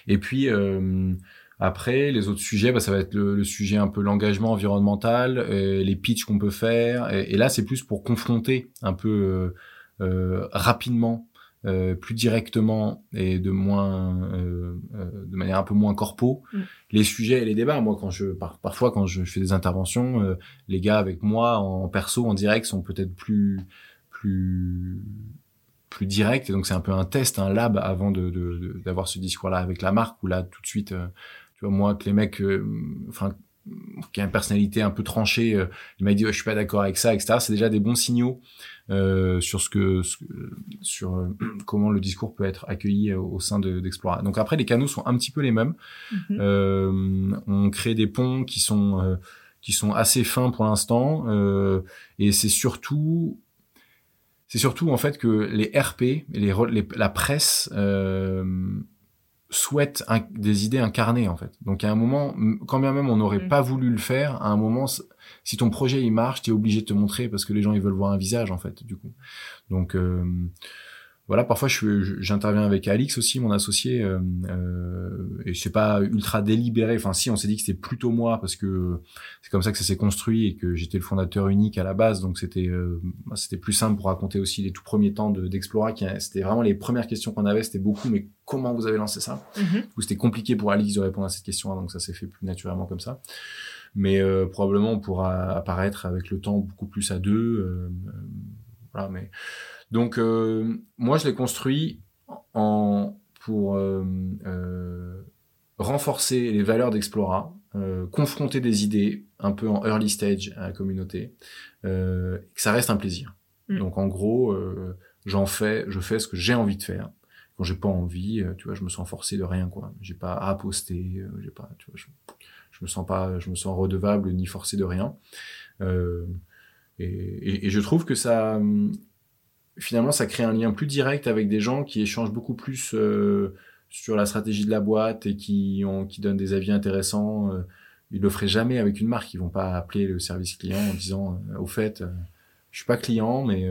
[SPEAKER 2] Et puis après, les autres sujets, bah, ça va être le, sujet un peu l'engagement environnemental, les pitchs qu'on peut faire. Et, là, c'est plus pour confronter un peu euh, rapidement euh, plus directement et de moins euh, euh, de manière un peu moins corpo mm. les sujets et les débats moi quand je parfois quand je fais des interventions les gars avec moi en perso en direct sont peut-être plus plus plus direct et donc c'est un peu un test un lab avant de d'avoir ce discours là avec la marque où là tout de suite tu vois moi que les mecs enfin qui a une personnalité un peu tranchée il m'a dit je suis pas d'accord avec ça etc c'est déjà des bons signaux euh, sur ce que, sur euh, comment le discours peut être accueilli au sein d'Explora. Donc après, les canaux sont un petit peu les mêmes. Euh, on crée des ponts qui sont euh, qui sont assez fins pour l'instant, et c'est surtout c'est surtout en fait que les RP, les, les la presse souhaite des idées incarnées en fait. Donc à un moment, quand bien même on n'aurait mm. pas voulu le faire, à un moment, si ton projet il marche, tu es obligé de te montrer parce que les gens ils veulent voir un visage en fait du coup. Donc euh, voilà, parfois je j'interviens avec Alix aussi, mon associé, euh, euh, et c'est pas ultra délibéré. Enfin, si, on s'est dit que c'était plutôt moi parce que c'est comme ça que ça s'est construit et que j'étais le fondateur unique à la base, donc c'était euh, c'était plus simple pour raconter aussi les tout premiers temps d'Explora. c'était vraiment les premières questions qu'on avait, c'était beaucoup, mais comment vous avez lancé ça? Mm Ou c'était compliqué pour Alix de répondre à cette question, donc ça s'est fait plus naturellement comme ça. Mais euh, probablement on pourra apparaître avec le temps beaucoup plus à deux. Euh, voilà, mais donc, euh, moi, je l'ai construit en, pour euh, euh, renforcer les valeurs d'Explora, confronter des idées un peu en early stage à la communauté, que ça reste un plaisir. Mm. Donc, en gros, j'en fais, je fais ce que j'ai envie de faire. Quand j'ai pas envie, tu vois, je me sens forcé de rien, quoi. J'ai pas à poster, j'ai pas, tu vois, je, je, me sens pas, je me sens redevable ni forcé de rien. Euh, et, et, et, je trouve que ça, finalement, ça crée un lien plus direct avec des gens qui échangent beaucoup plus euh, sur la stratégie de la boîte et qui, ont, qui donnent des avis intéressants. Euh, ils le feraient jamais avec une marque. Ils vont pas appeler le service client en disant, euh, au fait, je suis pas client, mais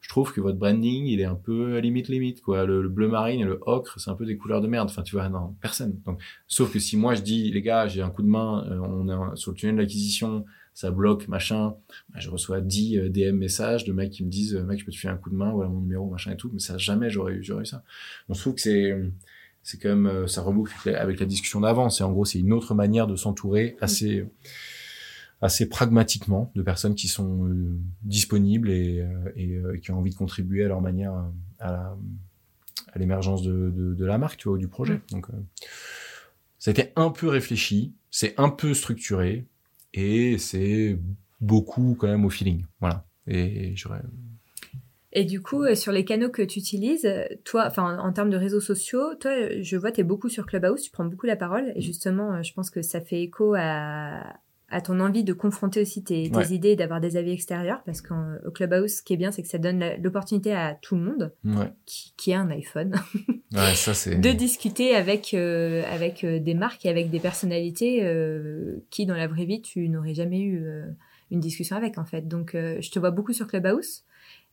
[SPEAKER 2] je trouve que votre branding, il est un peu limite limite quoi. Le, bleu marine et le ocre, c'est un peu des couleurs de merde. Enfin, tu vois, non, personne. Donc, sauf que si moi je dis, les gars, j'ai un coup de main, on est sur le tunnel d'acquisition ça bloque, machin. Bah, je reçois 10 euh, DM messages de mecs qui me disent, euh, mec, je peux te faire un coup de main, voilà mon numéro, machin et tout. Mais ça, jamais j'aurais eu, j'aurais eu ça. On se trouve que c'est, c'est quand même, euh, ça reboucle avec la discussion d'avant. C'est en gros, c'est une autre manière de s'entourer assez, assez pragmatiquement de personnes qui sont disponibles et, et, qui ont envie de contribuer à leur manière à, à l'émergence de, de, de, la marque, tu vois, du projet. Donc, ça a été un peu réfléchi, c'est un peu structuré, et c'est beaucoup quand même au feeling. Voilà. Et j'aurais.
[SPEAKER 1] Et du coup, euh, sur les canaux que tu utilises, toi, enfin, en termes de réseaux sociaux, toi, je vois, tu es beaucoup sur Clubhouse, tu prends beaucoup la parole. Et justement, euh, je pense que ça fait écho à, à ton envie de confronter aussi tes, idées et d'avoir des avis extérieurs parce qu'au Clubhouse, ce qui est bien, c'est que ça donne l'opportunité à tout le monde qui, a un iPhone de discuter avec, euh, avec euh, des marques et avec des personnalités euh, qui, dans la vraie vie, tu n'aurais jamais eu une discussion avec, en fait. Donc, je te vois beaucoup sur Clubhouse.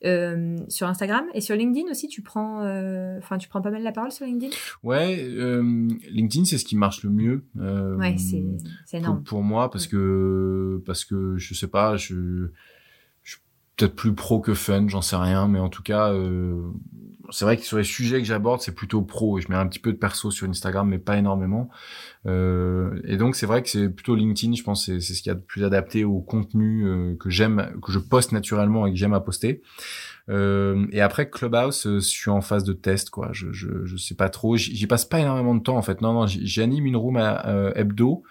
[SPEAKER 1] Euh, sur Instagram et sur LinkedIn aussi tu prends euh, enfin tu prends pas mal la parole sur LinkedIn?
[SPEAKER 2] Ouais euh, LinkedIn c'est ce qui marche le mieux
[SPEAKER 1] ouais c'est énorme
[SPEAKER 2] pour, pour, moi parce que parce que je sais pas je peut-être plus pro que fun, j'en sais rien, mais en tout cas, euh, c'est vrai que sur les sujets que j'aborde, c'est plutôt pro. Je mets un petit peu de perso sur Instagram, mais pas énormément. Euh, et donc c'est vrai que c'est plutôt LinkedIn, je pense, c'est ce qui de plus adapté au contenu euh, que j'aime, que je poste naturellement et que j'aime à poster. Euh, et après Clubhouse, euh, je suis en phase de test, quoi. Je je, je sais pas trop. J'y passe pas énormément de temps en fait. Non non, j'anime une room à euh, hebdo.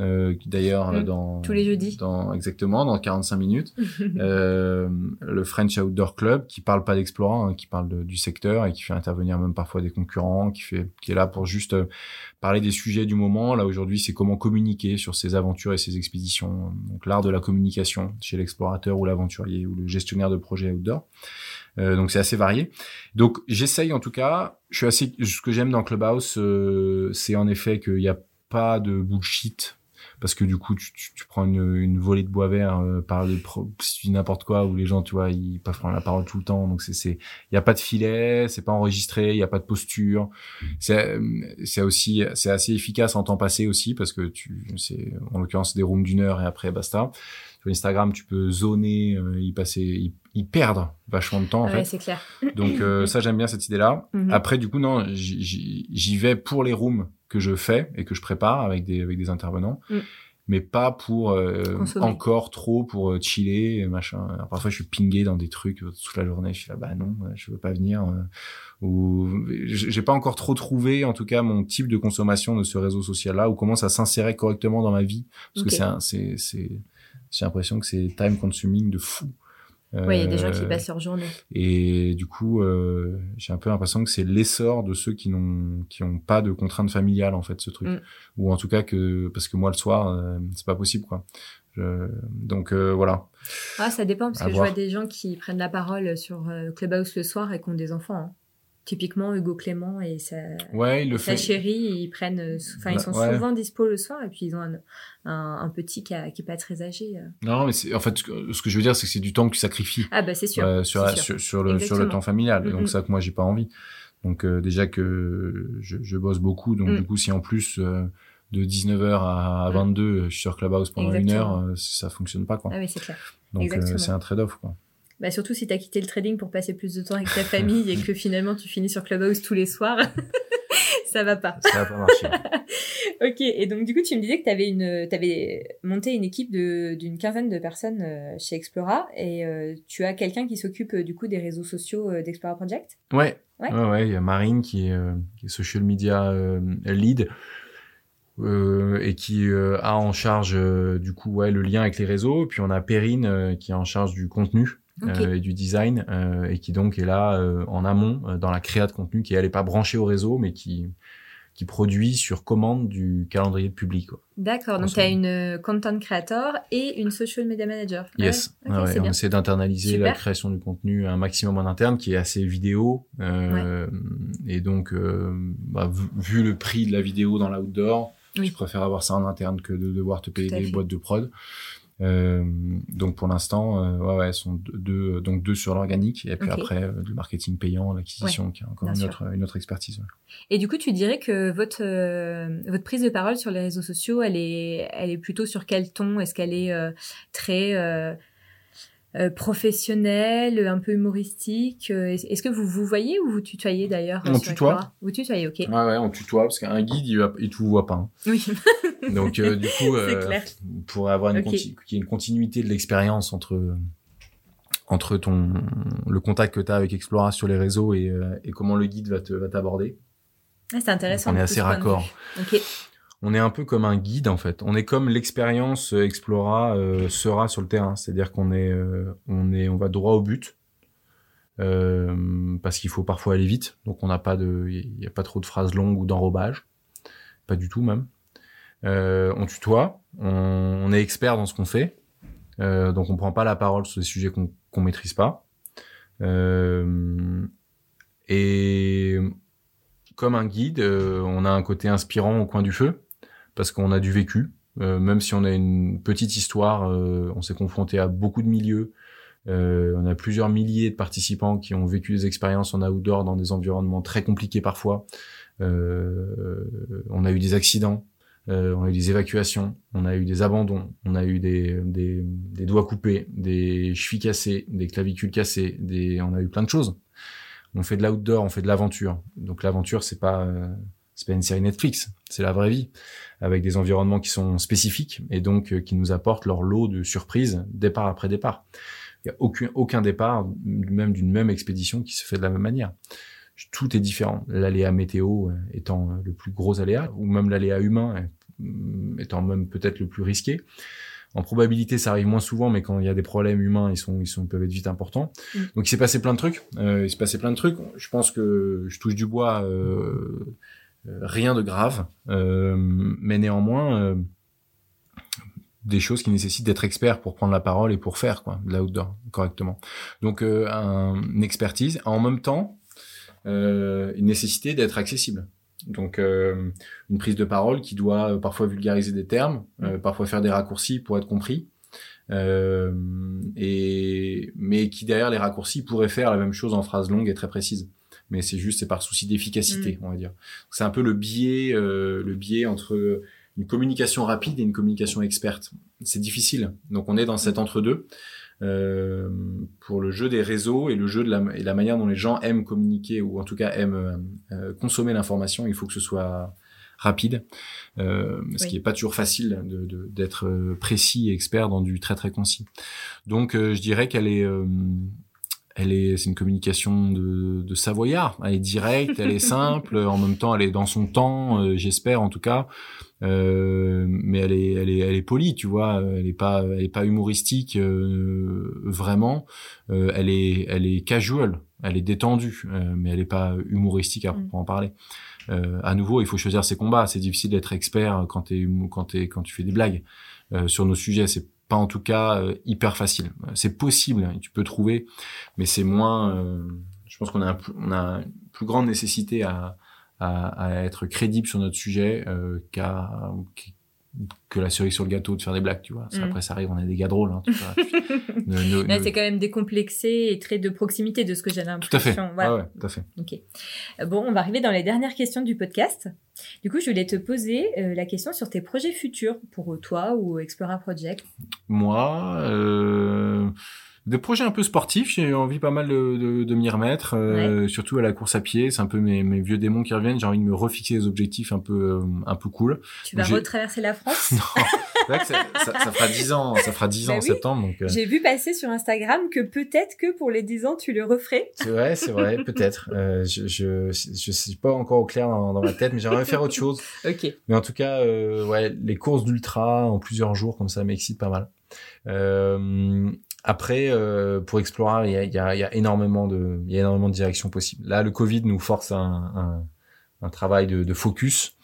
[SPEAKER 2] Euh, d'ailleurs
[SPEAKER 1] Mm.
[SPEAKER 2] dans
[SPEAKER 1] Tous les jeudis.
[SPEAKER 2] dans exactement dans 45 minutes euh, le French Outdoor Club qui parle pas d'Explora, hein, qui parle de- du secteur et qui fait intervenir même parfois des concurrents, qui fait, qui est là pour juste euh, parler des sujets du moment. Là aujourd'hui, c'est comment communiquer sur ses aventures et ses expéditions. Donc l'art de la communication chez l'explorateur ou l'aventurier ou le gestionnaire de projet outdoor. Euh, donc c'est assez varié. Donc j'essaye en tout cas. Je suis assez. Ce que j'aime dans Clubhouse, euh, c'est en effet qu'il n'y a pas de bullshit parce que du coup tu, tu, tu prends une, une volée de bois vert euh, par si tu dis n'importe quoi où les gens tu vois ils peuvent prendre la parole tout le temps. Donc c'est c'est il y a pas de filet c'est pas enregistré il y a pas de posture. C'est c'est aussi c'est assez efficace en temps passé aussi parce que tu c'est en l'occurrence des rooms d'une heure et après basta. Sur Instagram tu peux zoner euh, y passer y, y perdre vachement de temps en
[SPEAKER 1] ouais,
[SPEAKER 2] fait.
[SPEAKER 1] c'est clair.
[SPEAKER 2] donc euh, ça j'aime bien cette idée là
[SPEAKER 1] Mhm.
[SPEAKER 2] après du coup non j'y vais pour les rooms que je fais et que je prépare avec des avec des intervenants
[SPEAKER 1] Mm.
[SPEAKER 2] mais pas pour euh, encore trop pour euh, chiller machin Alors, parfois je suis pingé dans des trucs euh, toute la journée je suis là bah non euh, je veux pas venir ou j'ai pas encore trop trouvé en tout cas mon type de consommation de ce réseau social là ou comment ça s'insérait correctement dans ma vie parce
[SPEAKER 1] Ok.
[SPEAKER 2] que c'est c'est j'ai l'impression que c'est time consuming de fou
[SPEAKER 1] Ouais, il y a des gens qui
[SPEAKER 2] Euh,
[SPEAKER 1] passent leur journée.
[SPEAKER 2] et du coup, euh, j'ai un peu l'impression que c'est l'essor de ceux qui n'ont qui ont pas de contraintes familiales en fait ce truc,
[SPEAKER 1] Mm.
[SPEAKER 2] ou en tout cas que parce que moi le soir euh, c'est pas possible quoi. Je- donc euh, voilà.
[SPEAKER 1] Ah, ça dépend, parce
[SPEAKER 2] À
[SPEAKER 1] que je vois des gens qui prennent la parole sur euh, Clubhouse le soir et qui ont des enfants. hein. Typiquement, Hugo Clément et sa,
[SPEAKER 2] Ouais, il le
[SPEAKER 1] sa
[SPEAKER 2] fait.
[SPEAKER 1] chérie, ils prennent, euh, enfin, ils sont
[SPEAKER 2] Ouais.
[SPEAKER 1] souvent dispo le soir et puis ils ont un, un, un petit qui, a, qui est pas très âgé. euh.
[SPEAKER 2] Non, mais c'est en fait ce que, ce que je veux dire, c'est que c'est du temps que tu sacrifies
[SPEAKER 1] Ah, bah, c'est sûr.
[SPEAKER 2] euh, sur,
[SPEAKER 1] c'est
[SPEAKER 2] sur,
[SPEAKER 1] sûr.
[SPEAKER 2] sur le sur le temps familial.
[SPEAKER 1] Mm,
[SPEAKER 2] Donc
[SPEAKER 1] mm.
[SPEAKER 2] ça que moi j'ai pas envie. Donc euh, déjà que je, je bosse beaucoup, donc
[SPEAKER 1] Mm.
[SPEAKER 2] du coup si en plus euh, de 19h à
[SPEAKER 1] Mm.
[SPEAKER 2] 22 je suis sur Clubhouse pendant une
[SPEAKER 1] Exactement.
[SPEAKER 2] heure, euh, ça fonctionne pas quoi.
[SPEAKER 1] Ah oui, c'est clair.
[SPEAKER 2] Donc c'est un trade-off quoi.
[SPEAKER 1] Bah, surtout si tu as quitté le trading pour passer plus de temps avec ta famille et que finalement tu finis sur Clubhouse tous les soirs, ça va pas.
[SPEAKER 2] Ça va pas marcher.
[SPEAKER 1] Ok, et donc du coup tu me disais que tu avais, une, avais monté une équipe d'une quinzaine de personnes euh, chez Explora et euh, tu as quelqu'un qui s'occupe euh, du coup des réseaux sociaux d'Explora Project?
[SPEAKER 2] Ouais.
[SPEAKER 1] Ouais.
[SPEAKER 2] Ouais, ouais, il y a Marine qui est, qui est social media lead euh, et qui euh, a en charge euh, du coup ouais le lien avec les réseaux. Puis on a Perrine qui est en charge du contenu Euh, et du design euh, et qui donc est là euh, en amont euh, dans la créa de contenu qui elle est pas branchée au réseau mais qui qui produit sur commande du calendrier de public.
[SPEAKER 1] D'accord, donc tu as une euh, content creator et une social media manager. Ah
[SPEAKER 2] Yes,
[SPEAKER 1] ouais,
[SPEAKER 2] Ouais, ouais, on
[SPEAKER 1] bien.
[SPEAKER 2] essaie d'internaliser la création du contenu un maximum en interne, qui est assez vidéo. Euh, Et donc, euh, bah, vu, vu le prix de la vidéo dans l'outdoor,
[SPEAKER 1] Oui.
[SPEAKER 2] je préfère avoir ça en interne que de devoir te payer des boîtes de prod. Euh, donc pour l'instant, euh, ouais, ouais, elles sont deux, donc deux sur l'organique et puis après euh, du marketing payant, l'acquisition, qui est encore une autre, une autre expertise. ouais.
[SPEAKER 1] Et du coup, tu dirais que votre euh, votre prise de parole sur les réseaux sociaux, elle est elle est plutôt sur quel ton? Est-ce qu'elle est euh, très euh, professionnelle, un peu humoristique Euh, Est- Est-ce que vous vous voyez ou vous tutoyez d'ailleurs?
[SPEAKER 2] On tutoie.
[SPEAKER 1] Vous tutoyez, ok.
[SPEAKER 2] Ouais, ouais, on tutoie parce qu'un guide, il, va- il te voit pas. hein.
[SPEAKER 1] Oui,
[SPEAKER 2] Donc euh, du coup, euh, pour avoir une, continuité de l'expérience entre entre ton le contact que tu as avec Explora sur les réseaux et, et comment le guide va te va t'aborder.
[SPEAKER 1] Ah, c'est intéressant.
[SPEAKER 2] On est assez raccord.
[SPEAKER 1] Ok.
[SPEAKER 2] On est un peu comme un guide en fait. On est comme l'expérience euh, Explora euh, sera sur le terrain, c'est-à-dire qu'on est euh, on est on va droit au but. Parce qu'il faut parfois aller vite, donc on n'a pas de, il y a pas trop de phrases longues ou d'enrobage, pas du tout même. On tutoie, on, est expert dans ce qu'on fait, donc on prend pas la parole sur des sujets qu'on qu'on maîtrise pas. Et comme un guide, on a un côté inspirant au coin du feu parce qu'on a du vécu. Euh, même si on a une petite histoire, euh, on s'est confronté à beaucoup de milieux. Euh, on a plusieurs milliers de participants qui ont vécu des expériences en outdoor dans des environnements très compliqués parfois. On a eu des accidents. euh, on a eu des évacuations, on a eu des abandons, on a eu des, des, des doigts coupés, des chevilles cassées, des clavicules cassées, des, on a eu plein de choses. On fait de l'outdoor, on fait de l'aventure. Donc l'aventure, c'est pas euh, c'est pas une série Netflix, c'est la vraie vie, avec des environnements qui sont spécifiques et donc euh, qui nous apportent leur lot de surprises départ après départ. Il y a aucun aucun départ, même d'une même expédition, qui se fait de la même manière tout est différent. L'aléa météo euh, étant euh, le plus gros aléa, ou même l'aléa humain euh, étant même peut-être le plus risqué. En probabilité, ça arrive moins souvent, mais quand il y a des problèmes humains, ils sont, ils sont, peuvent être vite importants. Mm. Donc, il s'est passé plein de trucs. il s'est passé plein de trucs. Je pense que je touche du bois, rien de grave, mais néanmoins, des choses qui nécessitent d'être expert pour prendre la parole et pour faire quoi, de l'outdoor correctement. Donc, un, une expertise. En même temps, euh, une nécessité d'être accessible. Donc euh, une prise de parole qui doit parfois vulgariser des termes, euh, parfois faire des raccourcis pour être compris, euh, et mais qui derrière les raccourcis pourrait faire la même chose en phrase longue et très précise. Mais c'est juste c'est par souci d'efficacité, mm. on va dire. C'est un peu le biais euh, le biais entre une communication rapide et une communication experte. C'est difficile. Donc on est dans cet entre deux. Euh, pour le jeu des réseaux et le jeu de la, et la manière dont les gens aiment communiquer ou en tout cas aiment euh, euh, consommer l'information, il faut que ce soit rapide, euh, ce qui est pas toujours facile d'être de, précis et expert dans du très très concis. Donc je dirais qu'elle est elle est c'est une communication de, de savoyard elle est directe elle est simple en même temps elle est dans son temps j'espère en tout cas euh, mais elle est, elle est, elle est polie, tu vois. Elle est pas, elle est pas humoristique euh, vraiment. Euh, elle est, elle est casual, elle est détendue, mais elle est pas humoristique à mm. en parler. à nouveau, il faut choisir ses combats. C'est difficile d'être expert quand t'es, quand t'es, quand tu fais des blagues sur nos sujets. C'est en tout cas hyper facile. C'est possible, hein, tu peux trouver, mais c'est moins. je pense qu'on a, une plus grande nécessité à à, être crédible sur notre sujet euh, qu'à que la cerise sur le gâteau de faire des blagues, tu vois. Mm. Après, ça arrive, on a des gars drôles. Hein,
[SPEAKER 1] c'est quand même décomplexé et très de proximité de ce que j'ai l'impression.
[SPEAKER 2] Tout à fait. Voilà. ouais, tout à fait.
[SPEAKER 1] Ok. Euh, bon, on va arriver dans les dernières questions du podcast. Du coup, je voulais te poser euh, la question sur tes projets futurs pour toi ou Explora Project.
[SPEAKER 2] Moi, euh des projets un peu sportifs. J'ai envie pas mal de, de, de m'y remettre, euh, surtout à la course à pied. C'est un peu mes, mes vieux démons qui reviennent. J'ai envie de me refixer des objectifs un peu euh, un peu cool.
[SPEAKER 1] Tu vas retraverser la France?
[SPEAKER 2] Non, vrai que ça, ça, ça, fera dix ans. Ça fera dix ans bah en septembre. Donc
[SPEAKER 1] euh. j'ai vu passer sur Instagram que peut-être que pour les dix ans tu le referais.
[SPEAKER 2] C'est vrai, c'est vrai, peut-être. je, je je suis pas encore au clair dans, dans ma tête, mais j'aimerais faire autre chose.
[SPEAKER 1] Ok.
[SPEAKER 2] Mais en tout cas, ouais, les courses d'ultra en plusieurs jours comme ça m'excite pas mal. Euh, après, euh, pour explorer, il y a, y, a, y a, énormément de, il y a énormément de directions possibles. Là, le Covid nous force un, un, un travail de, de focus,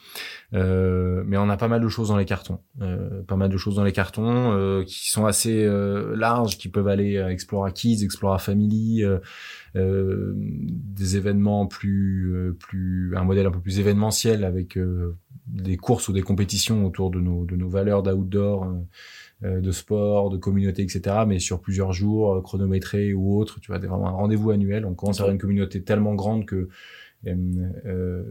[SPEAKER 2] euh, mais on a pas mal de choses dans les cartons, euh, pas mal de choses dans les cartons euh, qui sont assez euh, larges, qui peuvent aller à Explora Kids, Explora Family, euh, des événements plus, plus, un modèle un peu plus événementiel avec des courses ou des compétitions autour de nos, de nos valeurs d'outdoor. Euh, de sport, de communauté, etc. Mais sur plusieurs jours, euh, chronométrés ou autres, tu vois, vraiment un rendez-vous annuel. On commence à avoir une communauté tellement grande que euh, euh,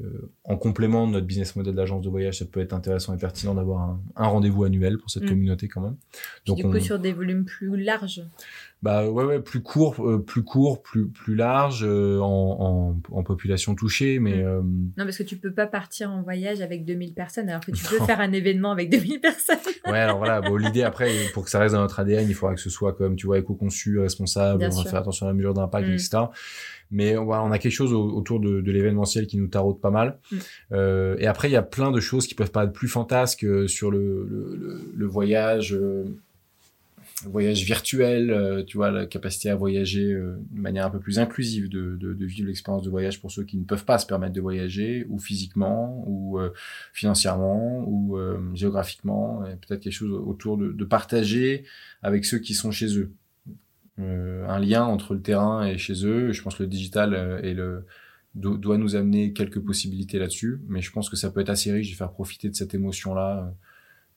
[SPEAKER 2] en complément de notre business model d'agence de voyage, ça peut être intéressant et pertinent d'avoir un, un rendez-vous annuel pour cette mm. communauté quand même.
[SPEAKER 1] Donc du coup sur des volumes plus larges.
[SPEAKER 2] Bah ouais ouais plus court euh, plus court plus plus large euh, en, en, en, population touchée mais mm. euh,
[SPEAKER 1] non parce que tu peux pas partir en voyage avec 2000 personnes alors que tu peux faire un événement avec 2000 personnes
[SPEAKER 2] ouais alors voilà bon l'idée après pour que ça reste dans notre ADN il faudra que ce soit comme tu vois éco-conçu responsable on va faire attention à la mesure d'impact mm. etc mais voilà, on a quelque chose autour de, de l'événementiel qui nous taraude pas mal. Mm. Euh, et après, il y a plein de choses qui peuvent paraître plus fantasques sur le, le, le voyage. Euh, voyage virtuel, euh, tu vois, la capacité à voyager euh, de manière un peu plus inclusive, de, de, de vivre l'expérience de voyage pour ceux qui ne peuvent pas se permettre de voyager, ou physiquement, ou euh, financièrement, ou géographiquement, peut-être quelque chose autour de, de, partager avec ceux qui sont chez eux. un lien entre le terrain et chez eux. Je pense que le digital et le doit nous amener quelques possibilités là-dessus, mais je pense que ça peut être assez riche de faire profiter de cette émotion-là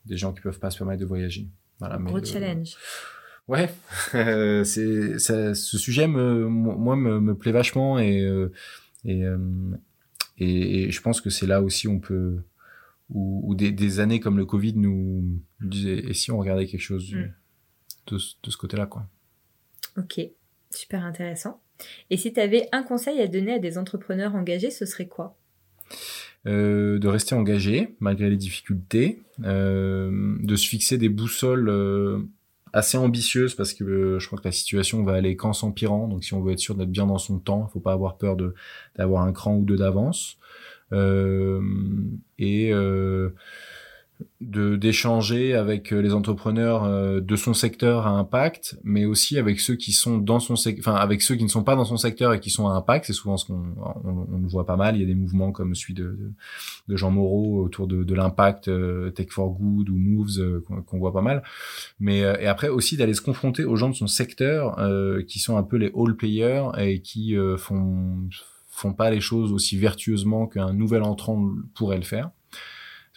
[SPEAKER 2] des gens qui peuvent pas se permettre de voyager.
[SPEAKER 1] Voilà, Gros challenge.
[SPEAKER 2] Ouais, c'est ça, ce sujet me moi me, me plaît vachement et euh, et, euh, et, et je pense que c'est là aussi on peut ou, des, années comme le Covid nous, disaient et si on regardait quelque chose mm. de, ce côté-là quoi.
[SPEAKER 1] Ok, super intéressant. Et si tu avais un conseil à donner à des entrepreneurs engagés, ce serait quoi?
[SPEAKER 2] Euh, de rester engagé malgré les difficultés, euh, de se fixer des boussoles euh, assez ambitieuses parce que je crois que la situation va aller qu'en s'empirant. Donc si on veut être sûr d'être bien dans son temps, il faut pas avoir peur d'avoir un cran ou deux d'avance. et de d'échanger avec euh, les entrepreneurs euh, de son secteur à impact, mais aussi avec ceux qui sont dans son secteur, enfin avec ceux qui ne sont pas dans son secteur et qui sont à impact. C'est souvent ce qu'on on, le voit pas mal. Il y a des mouvements comme celui de, de, Jean Moreau autour de, de l'impact euh, Tech for Good ou Moves qu'on voit pas mal. Mais et après aussi d'aller se confronter aux gens de son secteur qui sont un peu les all players et qui font font pas les choses aussi vertueusement qu'un nouvel entrant pourrait le faire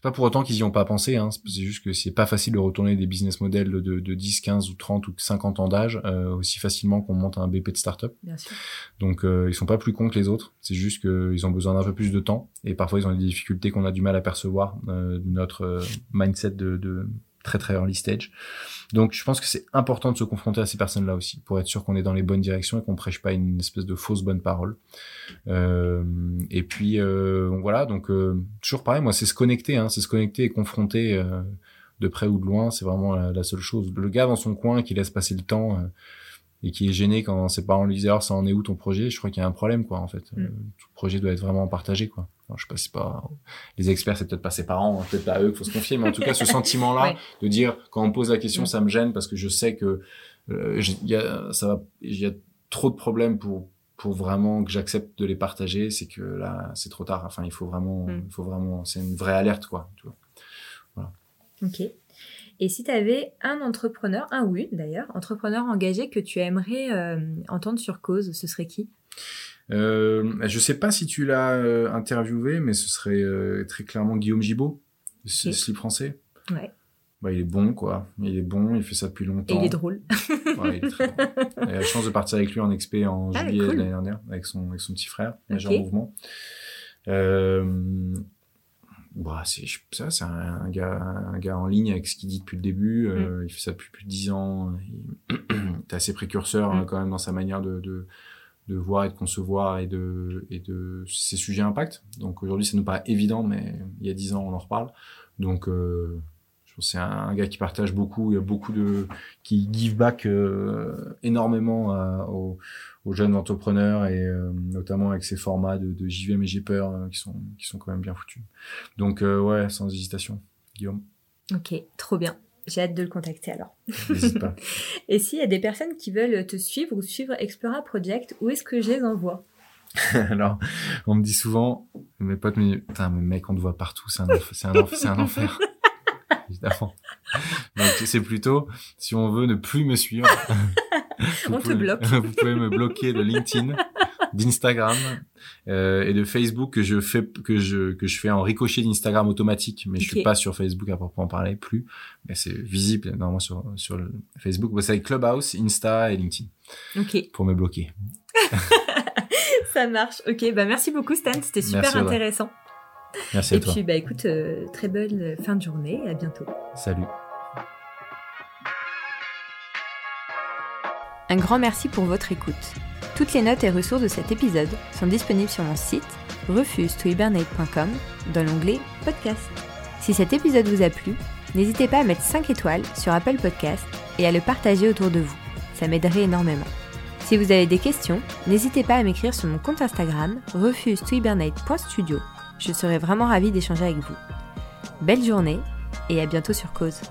[SPEAKER 2] pas pour autant qu'ils y ont pas pensé, hein. c'est juste que c'est pas facile de retourner des business models de, de 10, 15 ou 30 ou 50 ans d'âge euh, aussi facilement qu'on monte un BP de startup. Bien sûr. Donc euh, ils sont pas plus cons que les autres, c'est juste qu'ils ont besoin d'un peu plus de temps et parfois ils ont des difficultés qu'on a du mal à percevoir euh, de notre euh, mindset de, de très très early stage. Donc je pense que c'est important de se confronter à ces personnes-là aussi pour être sûr qu'on est dans les bonnes directions et qu'on prêche pas une espèce de fausse bonne parole. Euh, et puis euh, voilà, donc euh, toujours pareil, moi c'est se connecter, hein, c'est se connecter et confronter euh, de près ou de loin, c'est vraiment la, seule chose. Le gars dans son coin qui laisse passer le temps euh, et qui est gêné quand ses parents lui disent alors ça en est où ton projet, je crois qu'il y a un problème quoi en fait. Mm. Tout projet doit être vraiment partagé quoi je sais pas, c'est pas les experts, c'est peut-être pas ses parents, hein, peut-être pas eux qu'il faut se confier, mais en tout cas, ce sentiment-là de dire quand on pose la question, ça me gêne parce que je sais que euh, il y a ça va, il y a trop de problèmes pour pour vraiment que j'accepte de les partager, c'est que là, c'est trop tard. Enfin, il faut vraiment, mm. il faut vraiment, c'est une vraie alerte, quoi. Tu vois.
[SPEAKER 1] Voilà. Ok. Et si tu avais un entrepreneur, un ou une d'ailleurs, entrepreneur engagé que tu aimerais euh, entendre sur cause, ce serait qui?
[SPEAKER 2] Euh, je sais pas si tu l'as euh, interviewé, mais ce serait euh, très clairement Guillaume Gibaud, ce slip français. Ouais. Bah, il est bon, quoi. Il est bon, il fait ça depuis longtemps.
[SPEAKER 1] Et il est drôle.
[SPEAKER 2] ouais, il est très bon. J'ai la chance de partir avec lui en expé en ah, juillet l'année dernière, avec son, avec son petit frère, okay. en mouvement. Euh, bah, c'est ça, c'est un, gars, un gars en ligne avec ce qu'il dit depuis le début. Mm. Il fait ça depuis plus de dix ans. Il est assez précurseur mm. hein, quand même dans sa manière de, de de voir et de concevoir et de, et ces sujets impact. Donc aujourd'hui, ça nous paraît évident, mais il y a dix ans, on en reparle. Donc, euh, je c'est un, gars qui partage beaucoup, il y a beaucoup de, qui give back euh, énormément aux, jeunes entrepreneurs et euh, notamment avec ces formats de, de JV mais j'ai peur qui sont, qui sont quand même bien foutus. Donc, ouais, sans hésitation, Guillaume.
[SPEAKER 1] Ok, trop bien. J'ai hâte de le contacter alors.
[SPEAKER 2] Pas.
[SPEAKER 1] Et s'il y a des personnes qui veulent te suivre ou suivre Explora Project, où est-ce que je les envoie?
[SPEAKER 2] Alors, on me dit souvent, mes potes me disent, putain, mais mec, on te voit partout, c'est un, c'est un, un enfer. Évidemment. Donc, c'est plutôt, si on veut ne plus me suivre,
[SPEAKER 1] on te bloque.
[SPEAKER 2] vous pouvez me bloquer de LinkedIn d'Instagram euh, et de Facebook que je fais que je que je fais en ricochet d'Instagram automatique, mais je suis pas sur Facebook à proprement parler plus, mais c'est visible normalement sur sur le Facebook. Bah, c'est Clubhouse, Insta et LinkedIn.
[SPEAKER 1] Ok.
[SPEAKER 2] Pour me bloquer.
[SPEAKER 1] Ça marche. Ok, bah merci beaucoup Stan, c'était super intéressant.
[SPEAKER 2] Merci
[SPEAKER 1] à
[SPEAKER 2] toi.
[SPEAKER 1] Et puis bah écoute, euh, très bonne fin de journée et à bientôt.
[SPEAKER 2] Salut.
[SPEAKER 1] Un grand merci pour votre écoute. Toutes les notes et ressources de cet épisode sont disponibles sur mon site refuse-to-hibernate.com dans l'onglet podcast. Si cet épisode vous a plu, n'hésitez pas à mettre 5 étoiles sur Apple Podcast et à le partager autour de vous. Ça m'aiderait énormément. Si vous avez des questions, n'hésitez pas à m'écrire sur mon compte Instagram refuse-to-hibernate.studio. Je serai vraiment ravie d'échanger avec vous. Belle journée et à bientôt sur Cause.